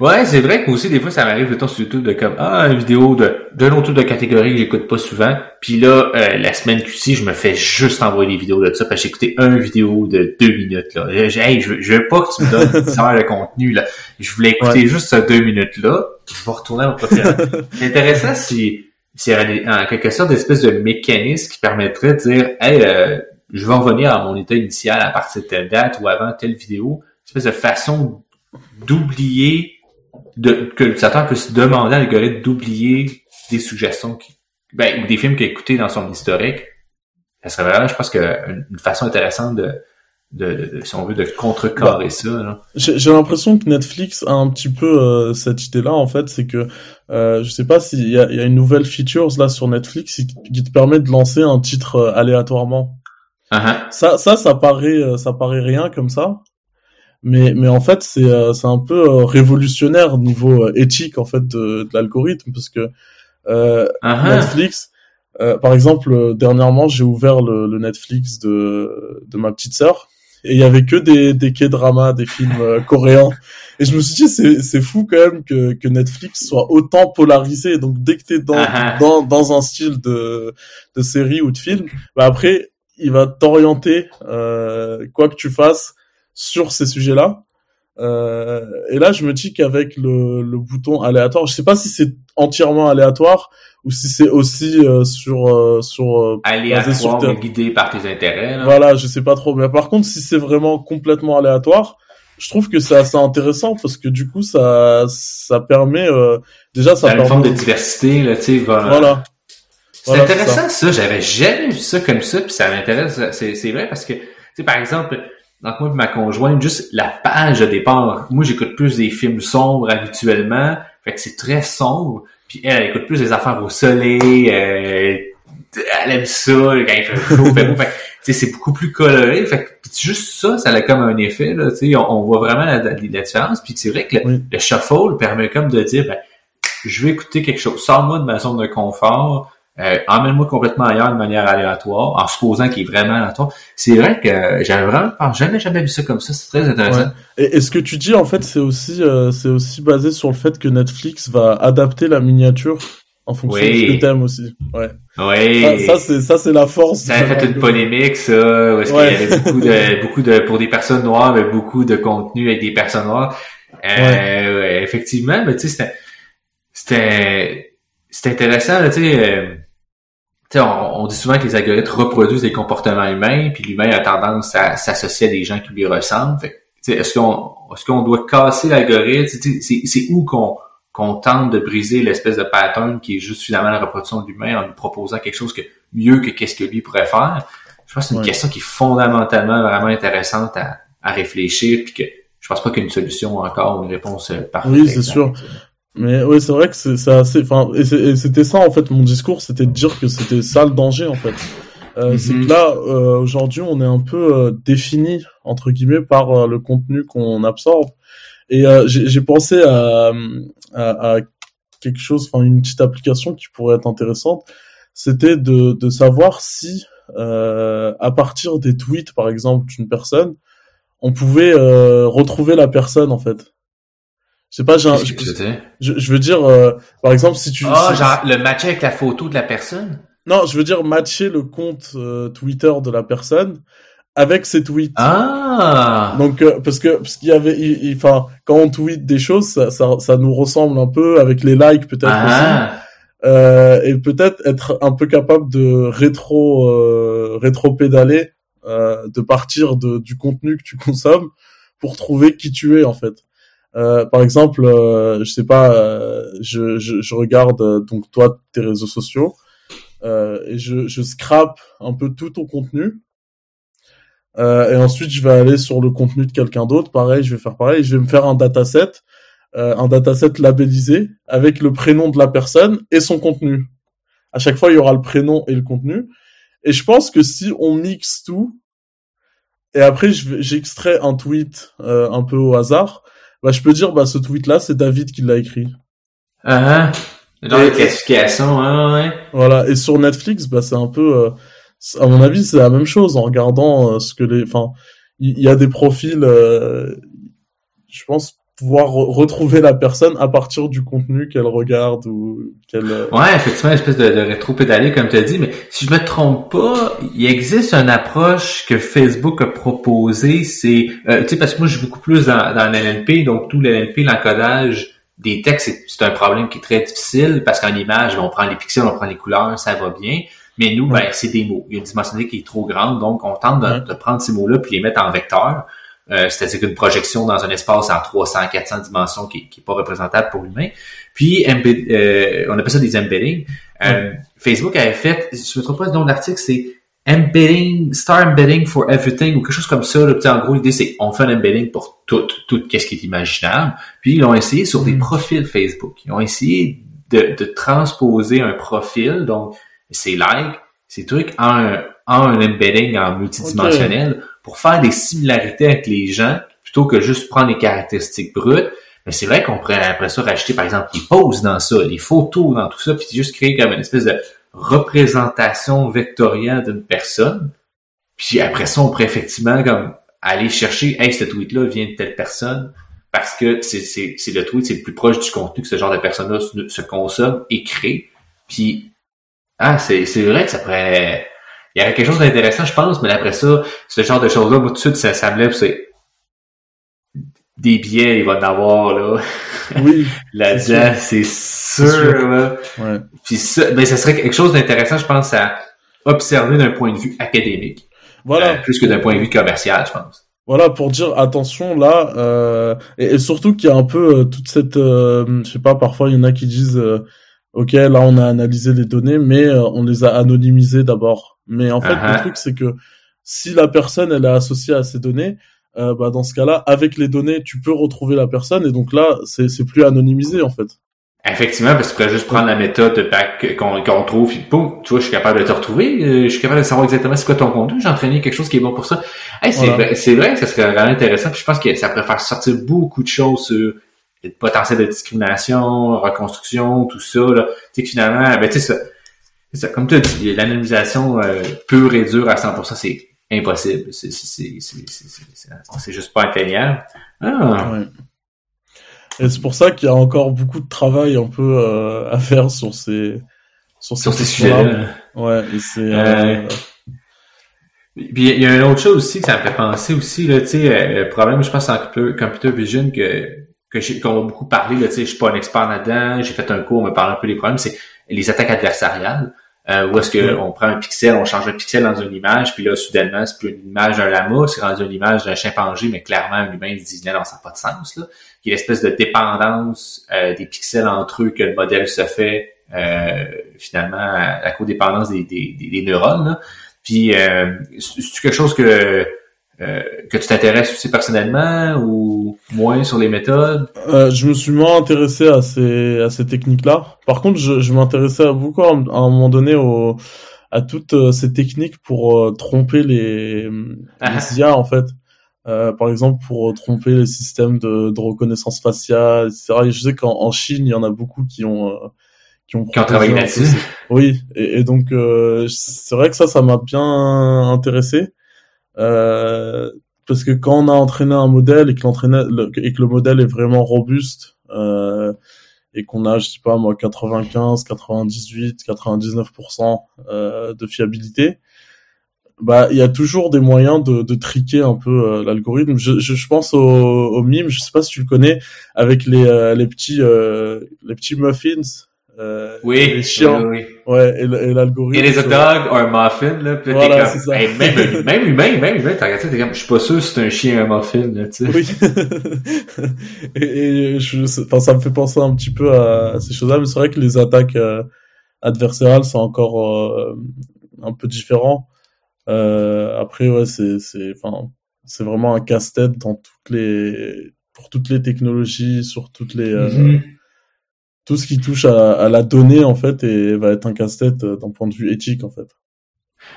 Ouais, c'est vrai que aussi des fois ça m'arrive de temps sur YouTube de comme ah une vidéo de d'un autre de catégorie que j'écoute pas souvent, puis là euh, la semaine ci je me fais juste envoyer des vidéos de ça parce que j'ai écouté une vidéo de deux minutes là. Hey, je, je veux pas que tu me donnes <laughs> ça le contenu là. Je voulais écouter juste ces deux minutes là. Je vais retourner à mon profil. <laughs> C'est intéressant si c'est en quelque sorte une espèce de mécanisme qui permettrait de dire Hey, euh, je vais revenir à mon état initial à partir de telle date ou avant telle vidéo. Une espèce de façon d'oublier de, que l'utilisateur peut se demander à l'algorithme d'oublier des suggestions qui, ben, ou des films qu'il a écoutés dans son historique. Ça serait vraiment, je pense que une façon intéressante de, de, si on veut, de contrecarrer bah, ça. J'ai l'impression que Netflix a un petit peu euh, cette idée-là, en fait, c'est que euh, je sais pas s'il y a, y a une nouvelle feature là sur Netflix qui, te permet de lancer un titre euh, aléatoirement. Uh-huh. Ça, ça, ça paraît, euh, ça paraît rien comme ça, mais mais en fait c'est c'est un peu révolutionnaire niveau éthique en fait de, de l'algorithme parce que uh-huh. Netflix par exemple, dernièrement, j'ai ouvert le, le, Netflix de, de ma petite sœur et il y avait que des des K-dramas, des films euh, coréens. Et je me suis dit c'est c'est fou quand même que que Netflix soit autant polarisé. Donc dès que t'es dans ah ah. dans dans un style de de série ou de film, bah après il va t'orienter euh, quoi que tu fasses sur ces sujets-là. Euh, et là, je me dis qu'avec le, le bouton aléatoire, je sais pas si c'est entièrement aléatoire, ou si c'est aussi euh, sur euh, sur euh, aléatoire sur guidé par tes intérêts. Là. Voilà, je sais pas trop. Mais par contre, si c'est vraiment complètement aléatoire, je trouve que c'est assez intéressant parce que du coup, ça ça permet euh, déjà ça permet une forme de diversité là, tu sais. Voilà. C'est intéressant ça. J'avais jamais vu ça comme ça, puis ça m'intéresse. C'est c'est vrai parce que tu sais par exemple. Donc moi et ma conjointe, juste la page de départ. Moi, j'écoute plus des films sombres habituellement. Fait que c'est très sombre. Puis elle, écoute plus des affaires au soleil, euh, elle aime ça quand il fait chaud, fait beau. Fait, c'est beaucoup plus coloré. Fait que juste ça, ça a comme un effet. Là, on, on voit vraiment la, la, différence. Puis c'est vrai que le, shuffle permet comme de dire ben, je vais écouter quelque chose. Sors-moi de ma zone de confort. Euh, emmène-moi complètement ailleurs de manière aléatoire, en supposant qu'il est vraiment aléatoire. C'est vrai que j'avais vraiment jamais jamais vu ça comme ça. C'est très intéressant. Et, ce que tu dis en fait, c'est aussi euh, c'est aussi basé sur le fait que Netflix va adapter la miniature en fonction de ce que t'aimes aussi? Ouais. Oui. Ça, c'est ça c'est la force. Ça a fait une polémique ça, parce qu'il y avait beaucoup de <laughs> beaucoup de pour des personnes noires, mais beaucoup de contenu avec des personnes noires. Euh, effectivement, mais tu sais c'était c'était c'est intéressant, tu sais. On, on, dit souvent que les algorithmes reproduisent des comportements humains, puis l'humain a tendance à s'associer à des gens qui lui ressemblent. est-ce qu'on qu'on doit casser l'algorithme? C'est où qu'on qu'on tente de briser l'espèce de pattern qui est juste finalement la reproduction de l'humain en lui proposant quelque chose que mieux que qu'est-ce que lui pourrait faire? Je pense que c'est une question qui est fondamentalement vraiment intéressante à, à réfléchir, puis que je pense pas qu'il y ait une solution encore, une réponse euh, parfaite. Oui, c'est sûr. Mais oui, c'est vrai que c'est assez. Enfin, et c'était ça en fait mon discours, c'était de dire que c'était ça le danger en fait. Euh, C'est mhm. que là, euh, aujourd'hui, on est un peu euh, défini entre guillemets par euh, le contenu qu'on absorbe. Et j'ai pensé à, à, à, quelque chose, enfin une petite application qui pourrait être intéressante. C'était de, de savoir si, à partir des tweets, par exemple, d'une personne, on pouvait retrouver la personne en fait. Je sais pas, j'ai je, je, veux dire, euh, par exemple, si tu... Ah, genre le matcher avec la photo de la personne? Non, je veux dire matcher le compte euh, Twitter de la personne avec ses tweets. Ah Donc, euh, parce que parce qu'il y avait... Enfin, quand on tweet des choses, ça, ça, ça, nous ressemble un peu, avec les likes peut-être ah. aussi. et peut-être être un peu capable de rétro rétro-pédaler, de partir de, du contenu que tu consommes pour trouver qui tu es en fait. Euh, par exemple, euh, je sais pas, euh, je, je, je, regarde donc toi tes réseaux sociaux et je, je scrape un peu tout ton contenu. et ensuite, je vais aller sur le contenu de quelqu'un d'autre. Pareil, je vais faire pareil. Je vais me faire un dataset, un dataset labellisé avec le prénom de la personne et son contenu. À chaque fois, il y aura le prénom et le contenu. Et je pense que si on mixe tout, et après j'extrais un tweet un peu au hasard, bah, je peux dire, bah, ce tweet-là, c'est David qui l'a écrit. Ah, uh dans les classifications, hein, ouais. Voilà. Et sur Netflix, bah, c'est un peu, euh, à mon avis, c'est la même chose en regardant euh, ce que les, enfin, il y, a des profils, euh, je pense, pouvoir retrouver la personne à partir du contenu qu'elle regarde ou qu'elle... Euh, ouais, effectivement, une espèce de, de rétro-pédalier, comme tu as dit, mais si je me trompe pas, il existe une approche que Facebook a proposée, c'est... Euh, tu sais, parce que moi, je suis beaucoup plus dans, dans l'NLP, donc tout l'NLP, l'encodage des textes, c'est un problème qui est très difficile, parce qu'en image, on prend les pixels, on prend les couleurs, ça va bien, mais nous, ben, c'est des mots. Il y a une dimensionnalité qui est trop grande, donc on tente de, de prendre ces mots-là puis les mettre en vecteur. Euh, c'est-à-dire qu'une projection dans un espace en 300, 400 dimensions qui, qui est pas représentable pour l'humain. Puis, euh, on appelle ça des embeddings. Euh, Facebook avait fait, je me trompe pas le nom de l'article, c'est embedding, star embedding for everything ou quelque chose comme ça. Là. En gros, l'idée c'est on fait un embedding pour tout, tout ce qui est imaginable. Puis ils ont essayé sur des mm. profils Facebook. Ils ont essayé de, de transposer un profil, donc ces likes, ces trucs, en un, en un embedding en multidimensionnel pour faire des similarités avec les gens plutôt que juste prendre les caractéristiques brutes. Mais c'est vrai qu'on pourrait après ça rajouter, par exemple, les poses dans ça, les photos dans tout ça, puis juste créer comme une espèce de représentation vectorielle d'une personne. Puis après ça, on pourrait effectivement comme aller chercher, hey, ce tweet-là vient de telle personne, parce que c'est, le tweet, c'est le plus proche du contenu que ce genre de personne-là se, consomme et crée. Puis, ah, c'est vrai que ça pourrait... Il y aurait quelque chose d'intéressant, je pense, mais après ça, ce genre de choses-là, moi, tout de suite, ça, ça me lève, c'est des billets, il va en avoir, là. Oui. <laughs> Là-dedans, c'est sûr, là. Ouais. Puis ça, ben, ça serait quelque chose d'intéressant, je pense, à observer d'un point de vue académique. Voilà. Euh, plus que d'un point de vue commercial, je pense. Voilà, pour dire attention là, euh, et, surtout qu'il y a un peu euh, toute cette, euh, je sais pas, parfois il y en a qui disent, euh, ok, là on a analysé les données, mais on les a anonymisées d'abord. Mais en fait, le truc c'est que si la personne elle est associée à ces données, euh, bah, dans ce cas-là, avec les données, tu peux retrouver la personne et donc là, c'est, c'est plus anonymisé en fait. Effectivement, parce que tu peux juste prendre la méthode de qu'on, qu'on trouve, puis boum, tu vois, je suis capable de te retrouver, euh, je suis capable de savoir exactement c'est quoi ton contenu, j'ai entraîné quelque chose qui est bon pour ça. Hey, c'est, vrai, c'est vrai que ça serait vraiment intéressant, puis je pense que ça pourrait faire sortir beaucoup de choses sur le potentiel de discrimination, reconstruction, tout ça, là. Tu sais que finalement, ben tu sais, ça, comme tu as dit, l'anonymisation euh, pure et dure à 100%, c'est impossible. C'est juste pas atteignable. Ah. Et c'est pour ça qu'il y a encore beaucoup de travail un peu euh, à faire sur ces sur, ces sujets. Ouais, et c'est. Euh... Puis il y a une autre chose aussi que ça me fait penser aussi là, tu sais, euh, le problème, je pense en computer vision que que qu'on va beaucoup parler là, tu sais, je suis pas un expert là-dedans, j'ai fait un cours, on me parle un peu des problèmes, c'est les attaques adversariales. Euh, où est-ce qu'on prend un pixel, on change un pixel dans une image, puis là, soudainement, c'est plus une image d'un lama, c'est rendu une image d'un chimpanzé, mais clairement, un humain se dit, non, ça n'a pas de sens, là. Il y a l'espèce de dépendance euh, des pixels entre eux que le modèle se fait, euh, finalement, à la codépendance des, des, des, neurones, là. Puis, euh, c'est quelque chose que euh, que tu t'intéresses aussi personnellement ou moins sur les méthodes? Euh, Je me suis moins intéressé à ces à ces techniques-là. Par contre, je, je m'intéressais beaucoup à, un moment donné au, à toutes euh, ces techniques pour euh, tromper les, ah. les IA en fait. Euh, par exemple, pour tromper les systèmes de, de reconnaissance faciale, etc. Et je sais qu'en Chine, il y en a beaucoup qui ont qui ont, qui ont travaillé là-dessus. Oui, et, et donc c'est vrai que ça, ça m'a bien intéressé. Euh, parce que quand on a entraîné un modèle et que et que le modèle est vraiment robuste euh, et qu'on a je sais pas moi 95 98 99% euh, de fiabilité bah il y a toujours des moyens de, de triquer un peu euh, l'algorithme. Je, je, je, pense au, au mime je sais pas si tu le connais avec les euh, les petits les petits muffins euh, oui, les chiens. Oui, Ouais, et, l'algorithme. Et les hot dogs, un muffin, là, puis voilà, comme, ça. Hey, même, même humain, même humain, t'as regardé, t'es comme, je suis pas sûr si c'est un chien un muffin, là, tu sais. Oui. <laughs> et, et je, enfin, ça me fait penser un petit peu à, ces choses-là, mais c'est vrai que les attaques euh, adversariales sont encore euh, un peu différents. Euh, après, ouais, c'est, c'est, enfin, c'est vraiment un casse-tête dans toutes les, pour toutes les technologies, sur toutes les, mm -hmm tout ce qui touche à, à, la donnée en fait et va être un casse-tête euh, d'un point de vue éthique en fait.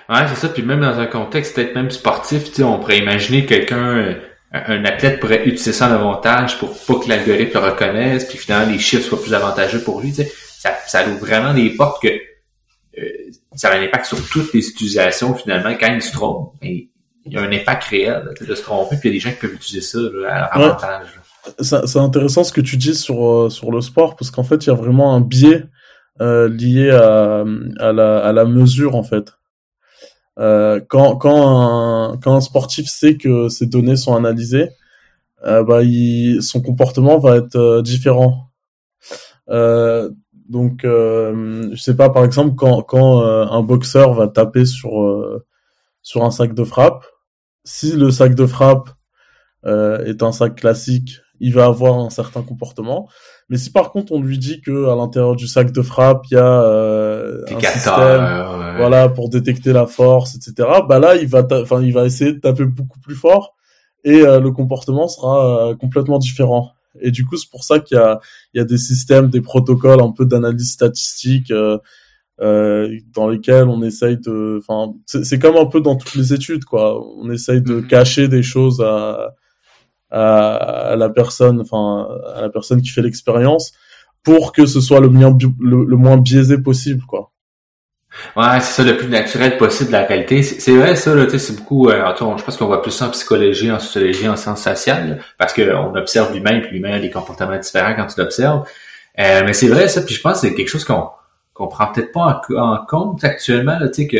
Ouais, c'est ça. Puis même dans un contexte peut-être même sportif, tu sais, on pourrait imaginer quelqu'un, euh, un athlète pourrait utiliser ça en avantage pour pas que l'algorithme le reconnaisse, puis finalement les chiffres soient plus avantageux pour lui. Tu sais. Ça, ça ouvre vraiment des portes que euh, ça a un impact sur toutes les utilisations finalement quand il se trompe. il y a un impact réel de se tromper, puis il y a des gens qui peuvent utiliser ça à leur avantage c'est intéressant ce que tu dis sur euh, sur le sport parce qu'en fait il y a vraiment un biais euh, lié à, à la à la mesure en fait. Euh, quand quand un, quand un sportif sait que ses données sont analysées, euh, bah il, son comportement va être euh, différent. Donc je sais pas par exemple quand quand un boxeur va taper sur sur un sac de frappe, si le sac de frappe est un sac classique il va avoir un certain comportement. Mais si par contre on lui dit que à l'intérieur du sac de frappe il y a euh, un système, voilà, pour détecter la force, etc. Bah là, il va, enfin, il va essayer de taper beaucoup plus fort et euh, le comportement sera euh, complètement différent. Et du coup, c'est pour ça qu'il y a, il y a des systèmes, des protocoles un peu d'analyse statistique. Euh, euh, dans lesquels on essaye de, enfin, c'est comme un peu dans toutes les études, quoi. On essaye de mhm. cacher des choses à, à, la personne, enfin, à la personne qui fait l'expérience, pour que ce soit le, moins, le, moins biaisé possible, quoi. Ouais, c'est ça le plus naturel possible la réalité. C'est vrai ça, là, c'est beaucoup. Euh, je pense qu'on voit plus ça en psychologie, en sociologie, en sciences sociales, parce qu'on observe l'humain, puis l'humain a des comportements différents quand tu l'observes. Euh, mais c'est vrai ça, puis je pense que c'est quelque chose qu'on qu'on prend peut-être pas en, compte actuellement, tu sais, que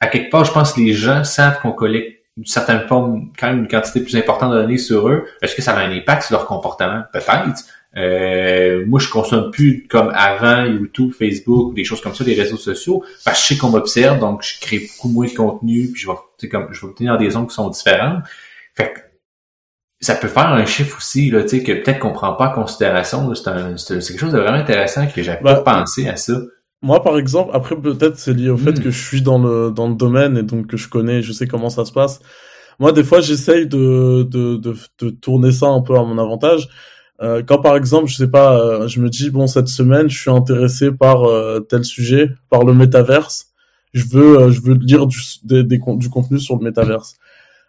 à quelque part, je pense que les gens savent qu'on collecte d'une certaine forme quand même une quantité plus importante de données sur eux. Est-ce que ça a un impact sur leur comportement? Peut-être. Euh, moi, je consomme plus comme avant YouTube, Facebook ou des choses comme ça, des réseaux sociaux, parce que je sais qu'on m'observe, donc je crée beaucoup moins de contenu, puis je vais, comme, je vais obtenir des ondes qui sont différentes. Fait que ça peut faire un chiffre aussi, là, tu sais, que peut-être qu'on prend pas en considération. C'est quelque chose de vraiment intéressant que j'avais pas bah, pensé à ça. Moi, par exemple, après peut-être c'est lié au fait hmm. que je suis dans le dans le domaine et donc que je connais, je sais comment ça se passe. Moi, des fois, j'essaye de, de, de, de tourner ça un peu à mon avantage. Euh, quand par exemple, je sais pas, euh, je me dis bon cette semaine, je suis intéressé par euh, tel sujet, par le métaverse. Je veux, euh, je veux lire du, des, des, du contenu sur le métaverse.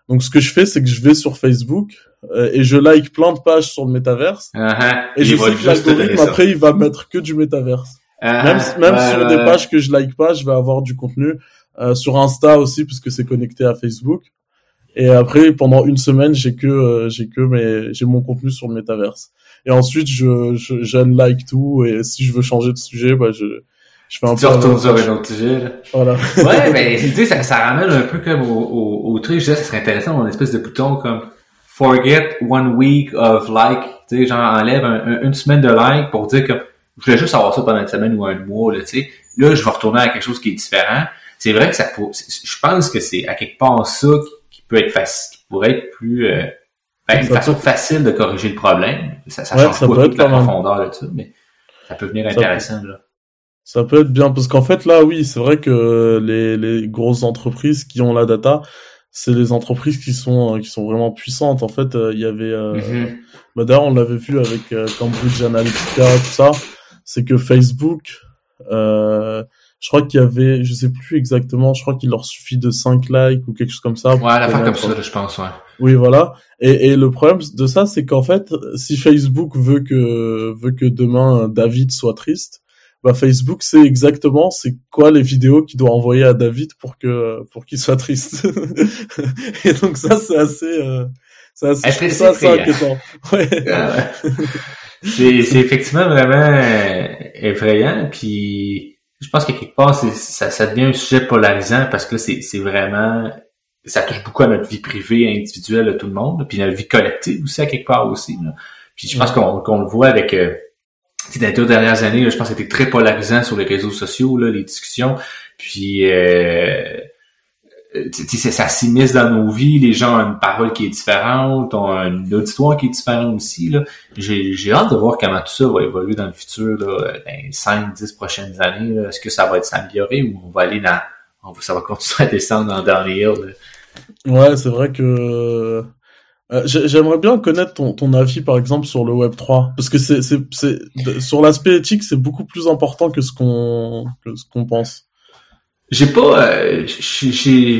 Donc ce que je fais, c'est que je vais sur Facebook et je like plein de pages sur le métaverse. Uh-huh. Et je sais que l'algorithme après, il va mettre que du métaverse. Uh-huh. même même sur des pages que je like pas, je vais avoir du contenu. sur Insta aussi, puisque c'est connecté à Facebook. Et après, pendant une semaine, j'ai que euh, j'ai que mes j'ai mon contenu sur le métaverse. Et ensuite, je je like tout. Et si je veux changer de sujet, bah je je fais un tu peu. Tu retournes sur un autre sujet. Là. Voilà. ouais, mais tu sais, ça, ça ramène un peu comme au, au, au truc. Je disais, ça serait intéressant, une espèce de bouton comme forget one week of like. Tu sais, genre enlève une semaine de like pour dire que je voulais juste avoir ça pendant une semaine ou un mois. Là, tu sais, là, je vais retourner à quelque chose qui est différent. C'est vrai que ça, je pense que c'est à quelque part ça peut être facile, qui pourrait être plus euh, ben, une façon facile de corriger le problème. Ça, ça change pas toute la profondeur de tout, mais ça peut venir intéressant là. Ça peut être bien parce qu'en fait là, oui, c'est vrai que les, les grosses entreprises qui ont la data, c'est les entreprises qui sont euh, qui sont vraiment puissantes. En fait, euh, il y avait, mm d'ailleurs, on l'avait vu avec Cambridge Analytica, tout ça. C'est que Facebook, euh, je crois qu'il y avait, je sais plus exactement, je crois qu'il leur suffit de 5 likes ou quelque chose comme ça. Ouais, à la fin comme ça, je pense, ouais. Oui, voilà. Et, et le problème de ça, c'est qu'en fait, si Facebook veut que veut que demain David soit triste, bah Facebook sait exactement c'est quoi les vidéos qu'il doit envoyer à David pour que pour qu'il soit triste. <laughs> et donc ça, c'est assez, euh, c'est assez, ça, inquiétant. Ouais. Ah <laughs> c'est c'est effectivement vraiment effrayant, puis je pense que quelque part, ça, ça devient un sujet polarisant parce que c'est, c'est vraiment ça touche beaucoup à notre vie privée, individuelle de tout le monde, puis notre vie collective aussi à quelque part aussi. Puis je pense qu'on, qu'on le voit avec euh, dans les deux dernières années, je pense que c'était très polarisant sur les réseaux sociaux, là, les discussions. Puis euh, euh, ça s'immisce dans nos vies, les gens ont une parole qui est différente, ont une auditoire qui est différente aussi. J'ai, hâte de voir comment tout ça va évoluer dans le futur, là, dans les 5, 10 prochaines années. Est-ce que ça va être s'améliorer ou on va aller dans. On ça va continuer à descendre dans, les hills? Ouais, c'est vrai que. Euh, j'aimerais bien connaître ton, ton avis, par exemple, sur le Web 3, parce que c'est, sur l'aspect éthique, c'est beaucoup plus important que ce qu'on que ce qu'on pense j'ai pas euh, j'ai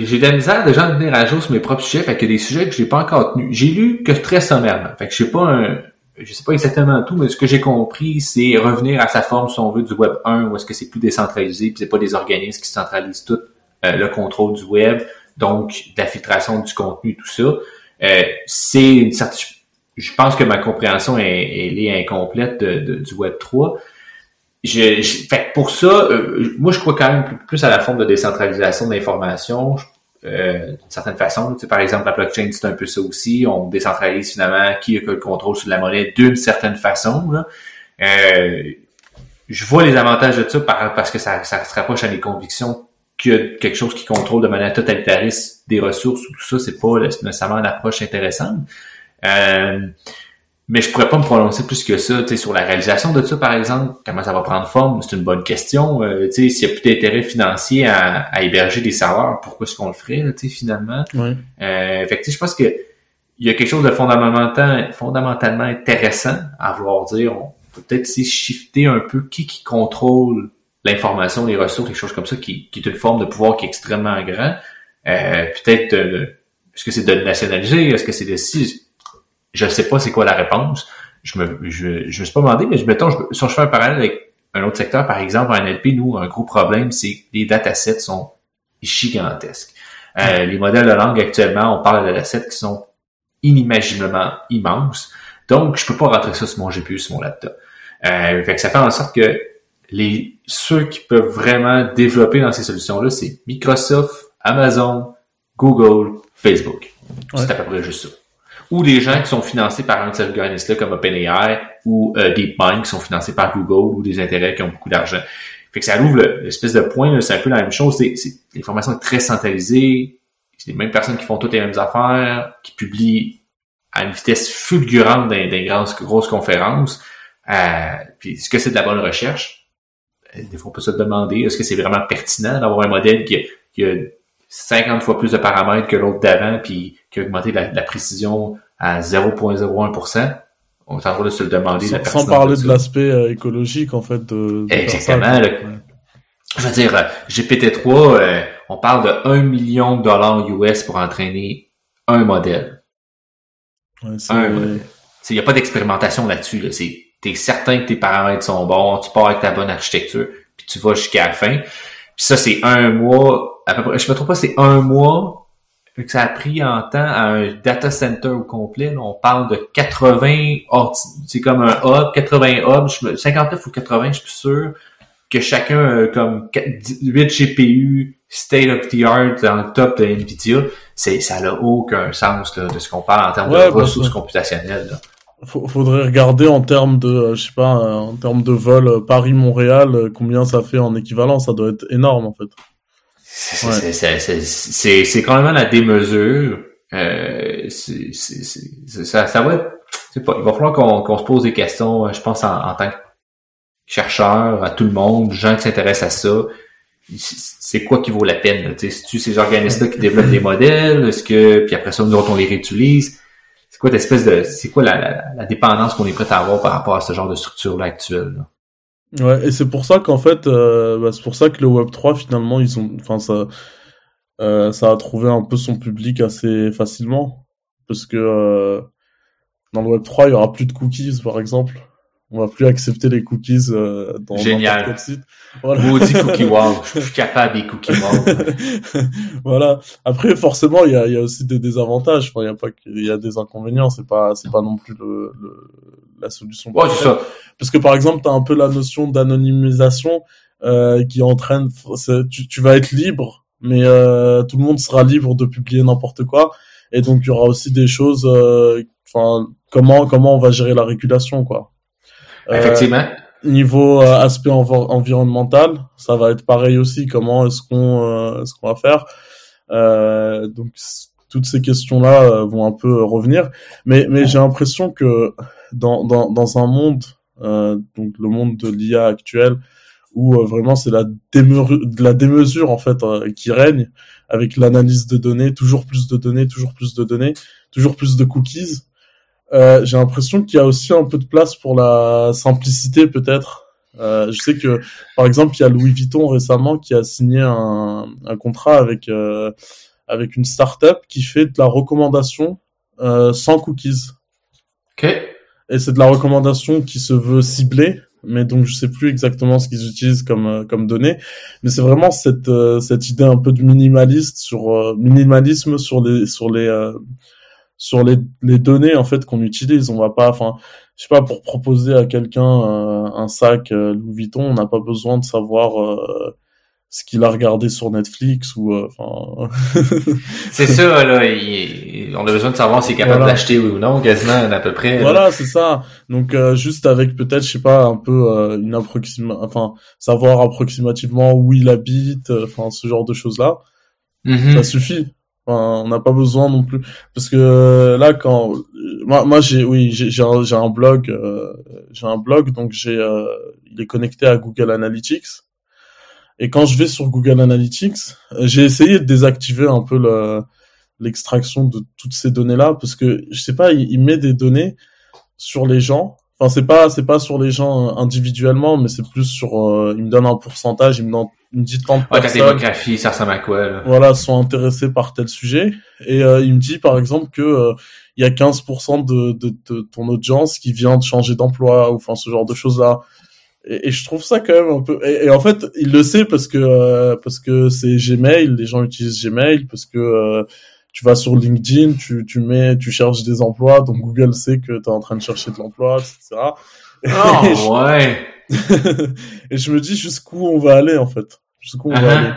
j'ai de la misère de venir à jour sur mes propres sujets fait que des sujets que j'ai pas encore tenus. J'ai lu que très sommairement. Fait que je sais pas un, je sais pas exactement tout mais ce que j'ai compris c'est revenir à sa forme si on veut du web 1 où est-ce que c'est plus décentralisé puis c'est pas des organismes qui centralisent tout euh, le contrôle du web donc la filtration du contenu tout ça. Euh, c'est une certaine je pense que ma compréhension est, elle est incomplète de, du web 3 je, fait pour ça, euh, moi je crois quand même plus à la forme de décentralisation d'informations. Euh, d'une certaine façon. Tu sais, par exemple, la blockchain, c'est un peu ça aussi. On décentralise finalement qui a le contrôle sur la monnaie d'une certaine façon. Euh, je vois les avantages de ça parce que ça, ça se rapproche à mes convictions a quelque chose qui contrôle de manière totalitariste des ressources ou tout ça, c'est pas nécessairement une approche intéressante. Euh, mais je pourrais pas me prononcer plus que ça, tu sais, sur la réalisation de ça, par exemple, comment ça va prendre forme, c'est une bonne question. Euh, tu sais, s'il y a plus d'intérêt financier à, à, héberger des serveurs, pourquoi est-ce qu'on le ferait, tu sais, finalement? Ouais. Euh, fait que, je pense que il y a quelque chose de fondamentalement, fondamentalement intéressant à vouloir dire. On peut peut-être shifter un peu qui qui contrôle l'information, les ressources, les choses comme ça, qui, qui est une forme de pouvoir qui est extrêmement grand? Euh, peut-être, euh, est-ce que c'est de nationaliser, est-ce que c'est de si je sais pas c'est quoi la réponse. Je me, je, je me suis pas demandé, mais je mettons, je, si je fais un parallèle avec un autre secteur, par exemple, en NLP, nous, un gros problème, c'est que les datasets sont gigantesques. Euh, les modèles de langue actuellement, on parle de datasets qui sont inimaginablement immenses. Donc, je peux pas rentrer ça sur mon GPU, sur mon laptop. Euh, fait que ça fait en sorte que les ceux qui peuvent vraiment développer dans ces solutions-là, c'est Microsoft, Amazon, Google, Facebook. C'est à peu près juste ça ou des gens qui sont financés par un de ces organismes-là comme OpenAI ou euh, DeepMind qui sont financés par Google ou des intérêts qui ont beaucoup d'argent. Fait que ça ouvre l'espèce de point, c'est un peu la même chose. C'est, l'information est très centralisée. C'est les mêmes personnes qui font toutes les mêmes affaires, qui publient à une vitesse fulgurante dans, des grandes, grosses conférences. Euh, puis est-ce que c'est de la bonne recherche? Euh, des fois, on peut se demander, est-ce que c'est vraiment pertinent d'avoir un modèle qui qui a 50 fois plus de paramètres que l'autre d'avant, puis qui a augmenté la, précision à 0.01%, on s'en va de se le demander. Sans, sans parler de l'aspect euh, écologique, en fait. De, Exactement. je veux dire, euh, GPT-3, euh, on parle de 1 million de dollars US pour entraîner un modèle. Ouais, Il n'y a pas d'expérimentation là-dessus. Là. Tu es certain que tes paramètres sont bons, tu pars avec ta bonne architecture, puis tu vas jusqu'à la fin. Puis ça, c'est un mois, à peu près, je me trompe pas, c'est un mois que ça a pris en temps à un data center au complet. on parle de 80 c'est comme un hub, 80 hubs, 59 ou 80, je suis sûr, que chacun a comme 8 GPU state of the art dans le top de Nvidia. C'est, ça n'a aucun sens là, de ce qu'on parle en termes de ressources computationnelles. Là faudrait regarder en termes de, euh, je sais pas, euh, en termes de vol euh, Paris-Montréal, combien ça fait en équivalent. Ça doit être énorme en fait. C'est quand même la démesure. Euh, ça, ça va être, pas, il va falloir qu'on se pose des questions, je pense, en, tant que chercheur, à tout le monde, gens qui s'intéressent à ça. C'est quoi qui vaut la peine? C'est-tu ces organismes-là qui développent des modèles? Est-ce que, puis après ça, nous autres, on les réutilise? c'est quoi l'espèce de c'est quoi la, la, dépendance qu'on est prêt à avoir par rapport à ce genre de structure là? actuelle Ouais, et c'est pour ça qu'en fait, euh, bah, c'est pour ça que le Web 3 finalement ils ont, enfin ça, euh, ça a trouvé un peu son public assez facilement parce que euh, dans le Web 3 il y aura plus de cookies par exemple. On va plus accepter les cookies euh, dans Génial. site. Voilà. Maudit cookie wow. <laughs> Je suis capable des cookies wow. <laughs> voilà. Après, forcément, il y a, y a aussi des désavantages. Enfin, il y a pas il y a des inconvénients. C'est pas, c'est pas non plus le, le la solution. Ouais, c'est ça. Parce que par exemple, tu as un peu la notion d'anonymisation euh, qui entraîne. Tu, tu vas être libre, mais euh, tout le monde sera libre de publier n'importe quoi. Et donc, il y aura aussi des choses. Euh, enfin, comment comment on va gérer la régulation, quoi. Effectivement. Euh, niveau euh, aspect environnemental, ça va être pareil aussi. Comment est-ce qu'on euh, ce qu'on va faire? Donc toutes ces questions-là vont un peu revenir. Mais mais j'ai l'impression que dans dans dans un monde donc le monde de l'IA actuel où vraiment c'est la, démesure en fait qui règne avec l'analyse de données, toujours plus de données, toujours plus de données, toujours plus de cookies. Euh, j'ai l'impression qu'il y a aussi un peu de place pour la simplicité peut-être. Euh, je sais que par exemple il y a Louis Vuitton récemment qui a signé un, contrat avec euh, avec une startup qui fait de la recommandation euh, sans cookies. Ok. Et c'est de la recommandation qui se veut ciblée, mais donc je sais plus exactement ce qu'ils utilisent comme euh, comme données. Mais c'est vraiment cette cette idée un peu de minimaliste sur minimalisme sur les sur les sur les, les données en fait qu'on utilise. On va pas, enfin, je sais pas, pour proposer à quelqu'un euh, un sac euh, Louis Vuitton, on n'a pas besoin de savoir euh, ce qu'il a regardé sur Netflix ou enfin. <laughs> c'est ça là. on a besoin de savoir s'il est capable d'acheter ou non, quasiment à peu près. Voilà, c'est ça. Donc juste avec peut-être, je sais pas, un peu une approximation, enfin, savoir approximativement où il habite, enfin ce genre de choses là. Mm-hmm. Ça suffit on n'a pas besoin non plus parce que euh, là quand moi, moi j'ai, oui, j'ai, j'ai un, un blog, euh, j'ai un blog, donc j'ai, euh, il est connecté à Google Analytics. Et quand je vais sur Google Analytics, euh, j'ai essayé de désactiver un peu le, l'extraction de toutes ces données-là, parce que je sais pas, il, il met des données sur les gens. Enfin, c'est pas, c'est pas sur les gens individuellement, mais c'est plus sur, il me donne un pourcentage, il me donne une dit tant de ouais, personnes. démographie, ça ressemble à quoi, là? Voilà, sont intéressés par tel sujet. Et il me dit, par exemple, que il y a 15% de, de, de, ton audience qui vient de changer d'emploi ou enfin ce genre de choses là et, et, je trouve ça quand même un peu et, en fait il le sait parce que euh, parce que c'est Gmail les gens utilisent Gmail parce que euh, tu vas sur LinkedIn tu tu mets tu cherches des emplois donc Google sait que tu es en train de chercher de l'emploi etc oh <laughs> ouais <laughs> et je me dis jusqu'où on va aller en fait jusqu'où on uh -huh. va uh-huh. aller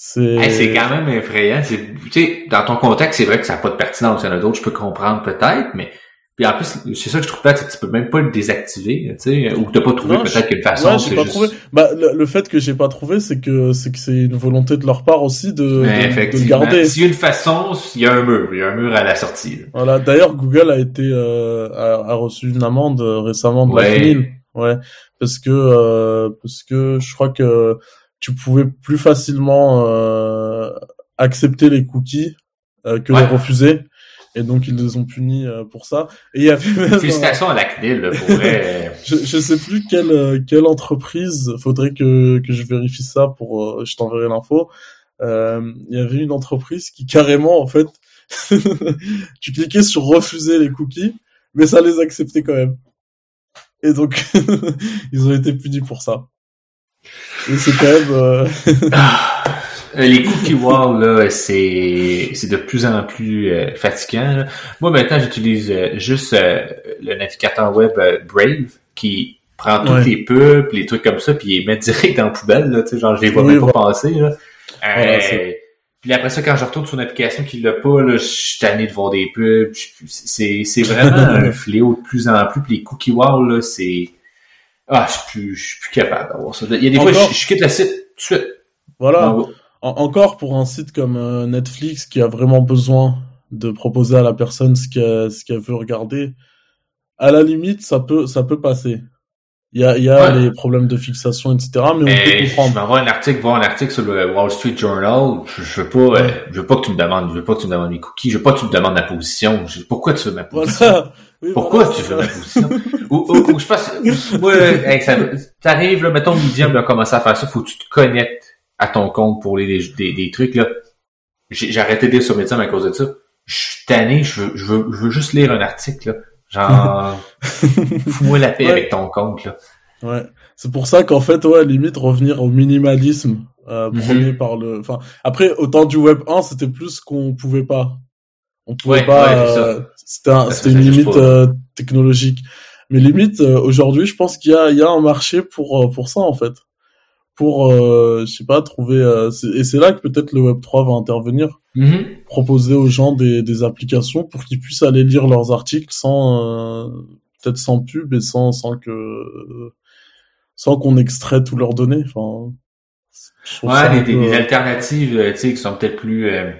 c'est c'est quand même effrayant. Tu sais, dans ton contexte, c'est vrai que ça n'a pas de pertinence. Il y en a d'autres, je peux comprendre peut-être, mais puis en plus, c'est ça que je trouve peut-être que tu peux même pas le désactiver, tu sais, ou que t'as pas trouvé peut-être qu'une façon. Ouais, j'ai pas trouvé. Bah, le, fait que j'ai pas trouvé, c'est que c'est que c'est une volonté de leur part aussi de, de, de, le garder. S'il y a une façon, il y a un mur, il y a un mur à la sortie. Voilà. D'ailleurs, Google a été euh, a, reçu une amende euh, récemment de ouais. la CNIL. Ouais, parce que euh, parce que je crois que tu pouvais plus facilement euh, accepter les cookies euh, que les refuser. Et donc ils les ont punis euh, pour ça. Et il y avait félicitations à la CNIL pour vrai. <laughs> je, je sais plus quelle euh, quelle entreprise. Faudrait que que je vérifie ça pour. je t'enverrai l'info. Il y avait une entreprise qui carrément en fait, <laughs> tu cliquais sur refuser les cookies, mais ça les acceptait quand même. Et donc <laughs> ils ont été punis pour ça c'est quand même. Euh, euh... les cookie walls, là, c'est, c'est de plus en plus euh, fatigant. Moi, maintenant, j'utilise euh, juste le navigateur web Brave qui prend toutes les pubs, les trucs comme ça, puis les met <laughs> direct dans la poubelle. Là, genre, je les vois même pas passer. Là. puis après ça, quand je retourne sur une application qui l'a pas, là, je suis tanné de voir des pubs. C'est, c'est vraiment <laughs> un fléau de plus en plus. Puis les cookie walls, là, c'est ah, je suis plus, je suis plus capable d'avoir ça. Il y a des fois, je, je, quitte le site tout de suite. Voilà. Encore pour un site comme euh, Netflix qui a vraiment besoin de proposer à la personne ce qu'elle ce qu'elle veut regarder, à la limite, ça peut ça peut passer. Il y a, il y a les problèmes de fixation, etc. Mais, on peut comprendre. Je m'envoie un article, voir un article sur le Wall Street Journal. Je, je veux pas, euh, je veux pas que tu me demandes, je veux pas que tu me demandes mes cookies, je veux pas que tu me demandes ma position. pourquoi tu veux ma position? <laughs> pourquoi tu veux ma position? ou, ou, ou, je pense, <laughs> ouais, hey, ça, t'arrives, là, mettons, Medium a commencé à faire ça, faut que tu te connectes à ton compte pour les, des, des, trucs, là. J'ai arrêté de sur Medium à cause de ça. Je suis tanné, je veux, je veux, je veux juste lire un article, là. Genre, <laughs> fous-moi la paix avec ton compte, là. Ouais. C'est pour ça qu'en fait, ouais, limite, revenir au minimalisme, euh, mm par le, enfin, après, au temps du Web 1, c'était plus qu'on pouvait pas. On pouvait pas, euh, c'était un, c'était une limite euh, technologique. Mais limite, euh, aujourd'hui, je pense qu'il y a, il y a un marché pour, euh, pour ça, en fait. Pour, je sais pas, trouver, et c'est là que peut-être le Web 3 va intervenir. Mm-hmm. Proposer aux gens des, des applications pour qu'ils puissent aller lire leurs articles sans, peut-être sans pub et sans, sans que, sans qu'on extrait tous leurs données. Enfin, ouais, des, des, alternatives, tu sais, qui sont peut-être plus euh,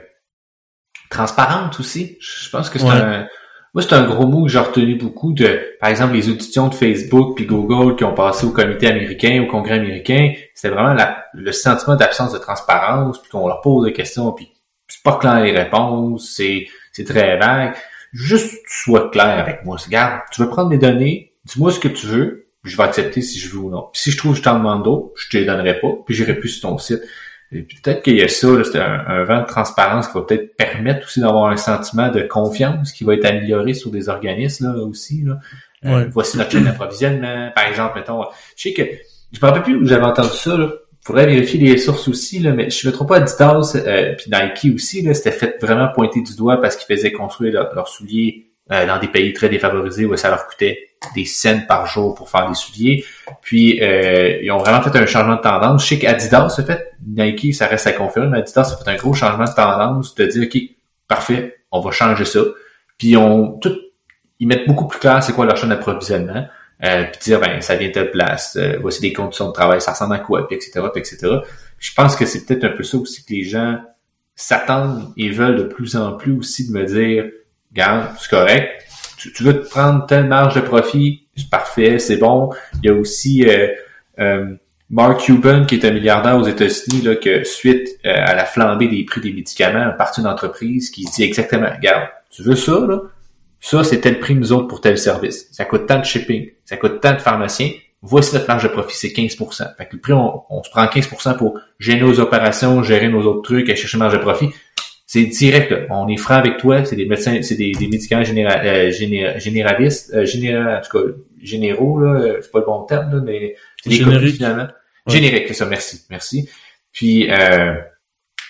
transparentes aussi. Je pense que c'est un, moi, c'est un gros mot que j'ai retenu beaucoup de, par exemple, les auditions de Facebook puis Google qui ont passé au comité américain, au Congrès américain. C'était vraiment la, le sentiment d'absence de transparence, puis qu'on leur pose des questions, puis c'est pas clair les réponses, c'est, c'est très vague. Juste sois clair avec moi. Regarde, tu veux prendre mes données, dis-moi ce que tu veux, puis je vais accepter si je veux ou non. Puis si je trouve que je t'en demande d'autres, je te les donnerai pas, puis j'irai plus sur ton site. Et peut-être qu'il y a ça, c'est un, vent de transparence qui va peut-être permettre aussi d'avoir un sentiment de confiance qui va être amélioré sur des organismes là, aussi. Là. Euh, voici notre chaîne d'approvisionnement, par exemple, mettons. Je sais que je me rappelle plus où j'avais entendu ça. Là. Faudrait vérifier les sources aussi, là, mais je me trompe pas, Adidas euh, puis Nike aussi, c'était fait vraiment pointer du doigt parce qu'ils faisaient construire leurs souliers euh, dans des pays très défavorisés où ça leur coûtait des cents par jour pour faire des souliers. Puis euh, ils ont vraiment fait un changement de tendance. Je sais qu'Adidas fait, Nike, ça reste à confirmer, mais Adidas a fait un gros changement de tendance de dire OK, parfait, on va changer ça. Puis on tout, ils mettent beaucoup plus clair c'est quoi leur chaîne d'approvisionnement. Euh, puis dire ben ça vient de telle place, euh, voici des conditions de travail, ça ressemble à quoi, puis etc. Etc. je pense que c'est peut-être un peu ça aussi que les gens s'attendent et veulent de plus en plus aussi de me dire regarde, c'est correct. Tu, tu, veux te prendre telle marge de profit, c'est parfait, c'est bon. Il y a aussi euh, euh, Mark Cuban, qui est un milliardaire aux États-Unis, là, que suite euh, à la flambée des prix des médicaments, a parti une entreprise qui dit exactement, regarde, tu veux ça, là? Ça, c'est tel prix, nous autres, pour tel service. Ça coûte tant de shipping, ça coûte tant de pharmaciens. Voici notre marge de profit, c'est 15%. Fait que le prix, on, se prend 15% pour gérer nos opérations, gérer nos autres trucs, et chercher marge de profit. C'est direct, là. On est franc avec toi, c'est des médecins, c'est des, des médicaments euh, généralistes, euh, en tout cas, généraux, là, c'est pas le bon terme, là, mais c'est des Générique. finalement. Générique, c'est ça, merci, merci. Puis, euh,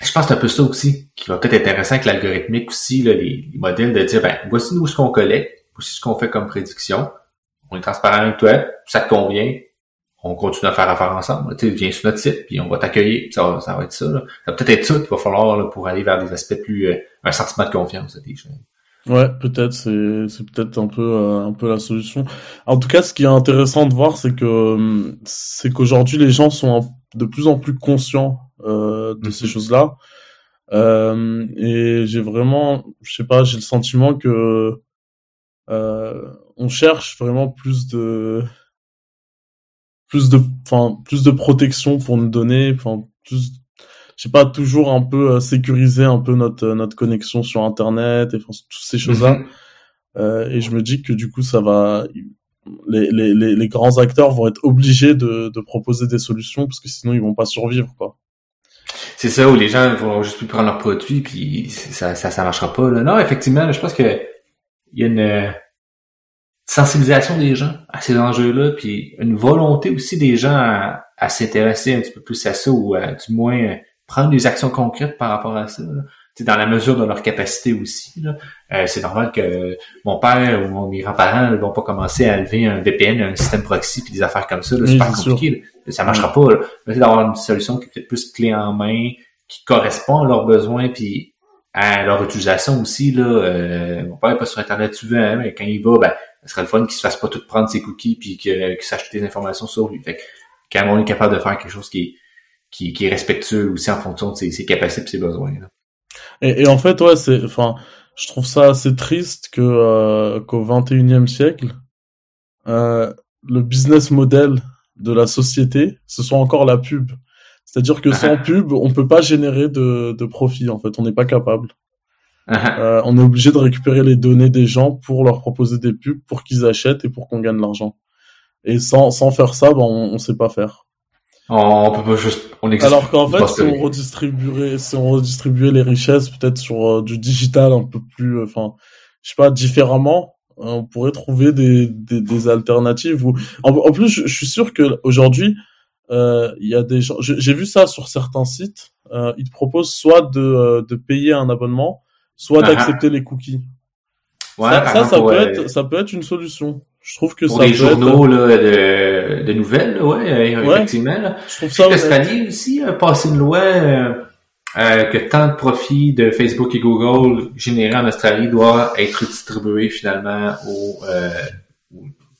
je pense que c'est un peu ça aussi qui va peut-être être intéressant avec l'algorithmique aussi, là, les, modèles de dire, ben, voici nous ce qu'on collecte, voici ce qu'on fait comme prédiction, on est transparent avec toi, ça te convient, on continue à faire affaire ensemble. Tu viens sur notre site, puis on va t'accueillir, ça, va, ça va être ça. Là. Ça va peut-être être ça qu'il va falloir là, pour aller vers des aspects plus... Euh, un sentiment de confiance à tes. Ouais, peut-être, c'est, c'est peut-être un peu, euh, un peu la solution. En tout cas, ce qui est intéressant de voir, c'est que, euh, c'est qu'aujourd'hui, les gens sont de plus en plus conscients euh, de ces mhm. choses-là. Euh, et j'ai vraiment, je sais pas, j'ai le sentiment que euh, on cherche vraiment plus de plus de enfin plus de protection pour nous donner enfin plus je sais pas toujours un peu euh, sécuriser un peu notre notre connexion sur internet et toutes ces choses là mhm. euh, et je me dis que du coup ça va les, les, les, grands acteurs vont être obligés de, de proposer des solutions parce que sinon ils vont pas survivre quoi c'est ça où les gens vont juste plus prendre leurs produits puis ça ça ça marchera pas là. non effectivement je pense que il y a une sensibilisation des gens à ces enjeux-là, puis une volonté aussi des gens à, s'intéresser un petit peu plus à ça, ou à, du moins prendre des actions concrètes par rapport à ça. C'est dans la mesure de leur capacité aussi. Euh, c'est normal que mon père ou mes grands-parents ne vont pas commencer à lever un VPN, un système proxy, puis des affaires comme ça. C'est pas compliqué. Ça marchera pas. Mais c'est d'avoir une solution qui est peut-être plus clé en main, qui correspond à leurs besoins, puis à leur utilisation aussi. Là, euh, mon père n'est pas sur Internet souvent, mais quand il va, ben, ce serait le fun qu'il se fasse pas tout prendre ses cookies puis qu'il sache des informations sur lui. Fait que, quand on est capable de faire quelque chose qui est, qui, qui est respectueux aussi en fonction de ses, ses capacités et ses besoins. Et, et, en fait, ouais, c'est, enfin, je trouve ça assez triste que euh, qu'au 21e siècle, euh, le business model de la société, ce soit encore la pub. C'est-à-dire que <laughs> sans pub, on peut pas générer de, de profit. En fait, on n'est pas capable. Uh-huh. Euh, on est obligé de récupérer les données des gens pour leur proposer des pubs, pour qu'ils achètent et pour qu'on gagne de l'argent. Et sans, sans faire ça, ben, on, on sait pas faire. on peut pas juste, on Alors qu'en fait, si on redistribuerait, si on redistribuait les richesses peut-être sur euh, du digital un peu plus, euh, enfin, je sais pas, différemment, on pourrait trouver des, des, des alternatives. Ou... En, plus, je, suis sûr que aujourd'hui, il y a des gens. J'ai vu ça sur certains sites. ils te proposent soit de, de payer un abonnement, soit ah, d'accepter les cookies. Ouais, ça, ça, peut être, ça peut être une solution. Je trouve que pour ça les journaux là, de, de nouvelles, ouais, effectivement. Là. Je trouve ça. L'Australie aussi a passé une loi euh, euh, que tant de profits de Facebook et Google générés en Australie doivent être distribués finalement aux, euh,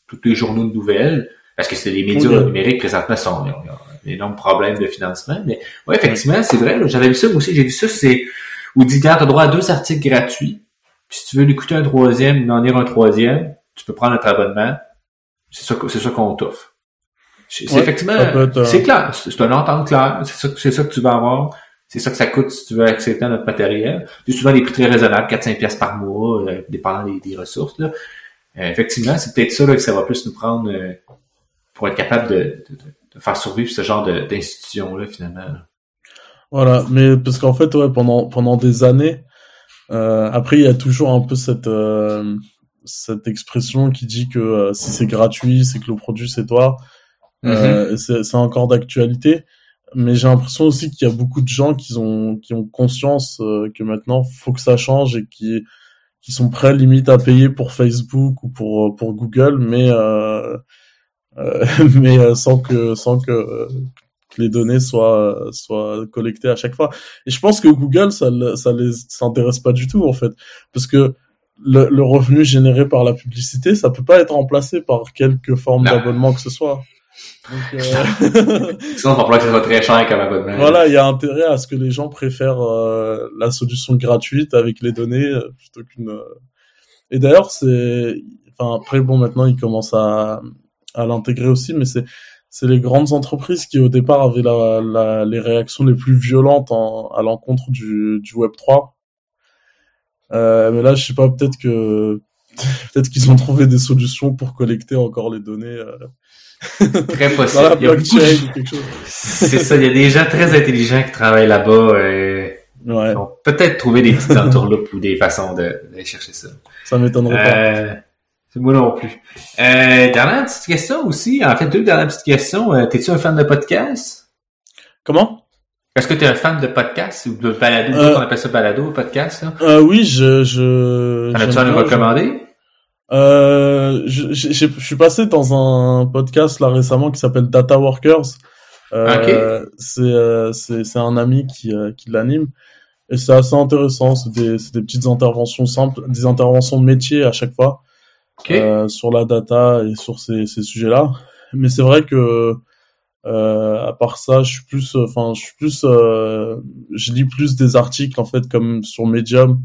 tous les journaux de nouvelles, parce que c'est les médias numériques présentement sont il y a d'énormes problèmes de financement. Mais ouais, effectivement, c'est vrai. J'avais vu ça aussi. J'ai vu ça. C'est ou dit, tu as droit à deux articles gratuits. Puis si tu veux l'écouter un troisième, en lire un troisième, tu peux prendre notre abonnement. C'est ça, c'est ça qu'on t'offre. C'est effectivement, euh, c'est clair. C'est un entente clair. C'est ça, c'est ça que tu vas avoir. C'est ça que ça coûte si tu veux accepter notre matériel. C'est souvent des prix très raisonnables, 4-5 pièces par mois, euh, dépendant des, ressources. Là. Euh, effectivement, c'est peut-être ça là, que ça va plus nous prendre euh, pour être capable de, de, faire survivre ce genre d'institution-là, finalement. Voilà, mais parce qu'en fait, ouais, pendant pendant des années, euh, après il y a toujours un peu cette euh, cette expression qui dit que euh, si c'est gratuit, c'est que le produit c'est toi. Euh, mm-hmm. c'est encore d'actualité, mais j'ai l'impression aussi qu'il y a beaucoup de gens qui ont qui ont conscience euh, que maintenant faut que ça change et qui qui sont prêts limite à payer pour Facebook ou pour pour Google, mais <laughs> mais sans que sans que les données soient soient collectées à chaque fois. Et je pense que Google ça ça les s'intéresse pas du tout en fait parce que le, le, revenu généré par la publicité, ça peut pas être remplacé par quelque forme d'abonnement que ce soit. Donc, euh... <laughs> Sinon, ça que ce soit très cher comme abonnement. Voilà, il y a intérêt à ce que les gens préfèrent euh, la solution gratuite avec les données euh, plutôt qu'une Et d'ailleurs, c'est, enfin après bon, maintenant ils commencent à à l'intégrer aussi, mais c'est c'est les grandes entreprises qui au départ avaient la, la les réactions les plus violentes en, à l'encontre du du Web 3. Euh, mais là, je sais pas, peut-être que <laughs> peut-être qu'ils ont trouvé des solutions pour collecter encore les données. Euh... <laughs> Très possible. Dans la blockchain, quelque chose. C'est ça, il y a des gens très intelligents qui travaillent là-bas. Euh... Ouais. peut-être trouver des petites entourloupes ou des façons de, chercher ça. Ça m'étonnerait euh, pas. Moi non plus. Euh, dernière petite question aussi. En fait, deux dernières petites questions. Euh, T'es-tu un fan de podcast? Comment? Est-ce que tu es un fan de podcast ou de balado? Euh, on appelle ça balado, podcast? Euh, oui, je... je T'en as-tu à nous recommander? Euh, je, je, je, suis passé dans un podcast là récemment qui s'appelle Data Workers. Euh, c'est, euh, c'est c'est un ami qui euh, qui l'anime et c'est assez intéressant. C'est des c'est des petites interventions simples, des interventions de métier à chaque fois euh, sur la data et sur ces ces sujets-là. Mais c'est vrai que euh, à part ça, je suis plus, enfin, je suis plus, euh, je lis plus des articles en fait comme sur Medium,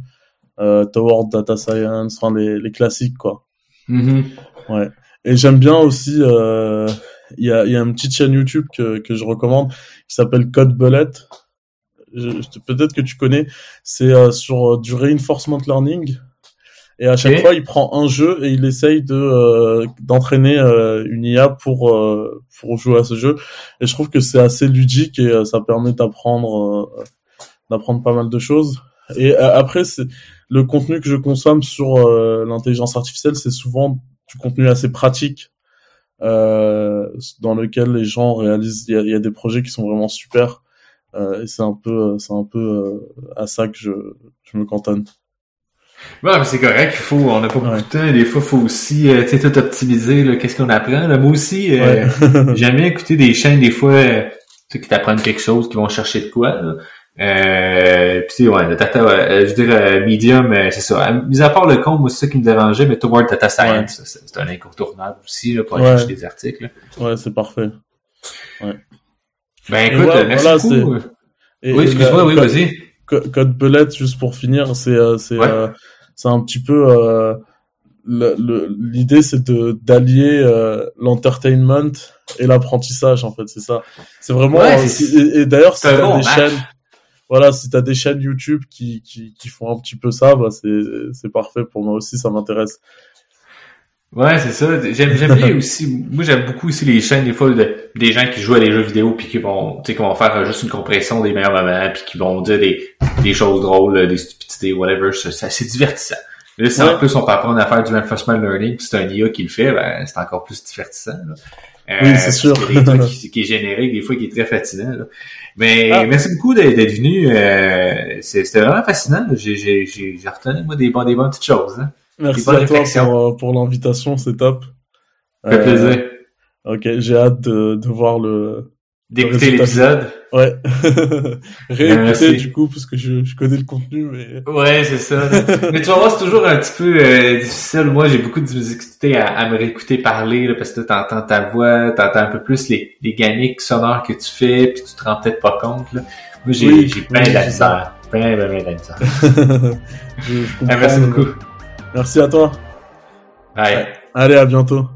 euh, Tower Data Science, enfin les, les classiques quoi. Mm-hmm. Ouais. Et j'aime bien aussi, euh, il y a, y a une petite chaîne YouTube que que je recommande qui s'appelle Code Bullet. Peut-être que tu connais. C'est euh, sur du reinforcement learning. Et à chaque fois, il prend un jeu et il essaye de euh, d'entraîner euh, une IA pour euh, pour jouer à ce jeu. Et je trouve que c'est assez ludique et ça permet d'apprendre d'apprendre pas mal de choses. Et après, c'est le contenu que je consomme sur l'intelligence artificielle, c'est souvent du contenu assez pratique dans lequel les gens réalisent. Il y a, y a, des projets qui sont vraiment super. et c'est un peu c'est un peu à ça que je je me cantonne. Ouais, mais c'est correct, il faut, on n'a pas beaucoup de temps, des fois, il faut aussi, euh, tu sais, tout optimiser, qu'est-ce qu'on apprend, là. Moi aussi, euh, <laughs> j'aime bien écouter des chaînes, des fois, euh, qui t'apprennent quelque chose, qui vont chercher de quoi, là. Euh, puis ouais, le data, euh, je veux dire, Medium, c'est ça. Mis à part le compte, moi, c'est ça qui me dérangeait, mais Toward Data Science, c'est un incontournable aussi, là, pour aller chercher des articles. Ouais, c'est parfait. Ouais. Ben, écoute, merci beaucoup. oui, excuse-moi, oui, vas-y. Code Bullet, juste pour finir, c'est, c'est, c'est un petit peu euh, l'idée c'est de d'allier euh, l'entertainment et l'apprentissage en fait c'est ça. C'est vraiment euh, et, d'ailleurs si t'as des chaînes voilà si t'as des chaînes YouTube qui, qui qui font un petit peu ça bah c'est c'est parfait pour moi aussi ça m'intéresse Ouais, c'est ça. J'aime, j'aime bien <laughs> aussi. Moi, j'aime beaucoup aussi les chaînes des fois de, des gens qui jouent à des jeux vidéo puis qui vont, tu sais, qui vont faire juste une compression des meilleurs moments puis qui vont dire des, des choses drôles, des stupidités, whatever. Ça, c'est divertissant. Là, si en plus on peut apprendre à faire du reinforcement learning, puis c'est un IA qui le fait, ben c'est encore plus divertissant. Là. Euh, oui, c'est sûr. des trucs <laughs> qui, qui, est générique, des fois qui est très fascinant. Là. Mais ah. merci beaucoup d'être, venu. Euh, c'était vraiment fascinant. J'ai, retenu moi des, des bonnes petites choses. Hein. Merci à toi pour, euh, pour l'invitation, c'est top. Ça fait plaisir. Euh, ok, j'ai hâte de, de voir le. D'écouter l'épisode. Ouais. <laughs> Réécouter du coup parce que je, je connais le contenu mais. Ouais, c'est ça. <laughs> mais tu vas voir, c'est toujours un petit peu euh, difficile. Moi, j'ai beaucoup de difficulté à, à, me réécouter parler là, parce que tu entends ta voix, t'entends un peu plus les, les gamiques sonores que tu fais, puis tu te rends peut-être pas compte. Là. Moi, j'ai oui, j'ai plein oui. Plein, plein, plein d'amisère. <laughs> Merci beaucoup. Merci à toi. Bye. Allez, à bientôt.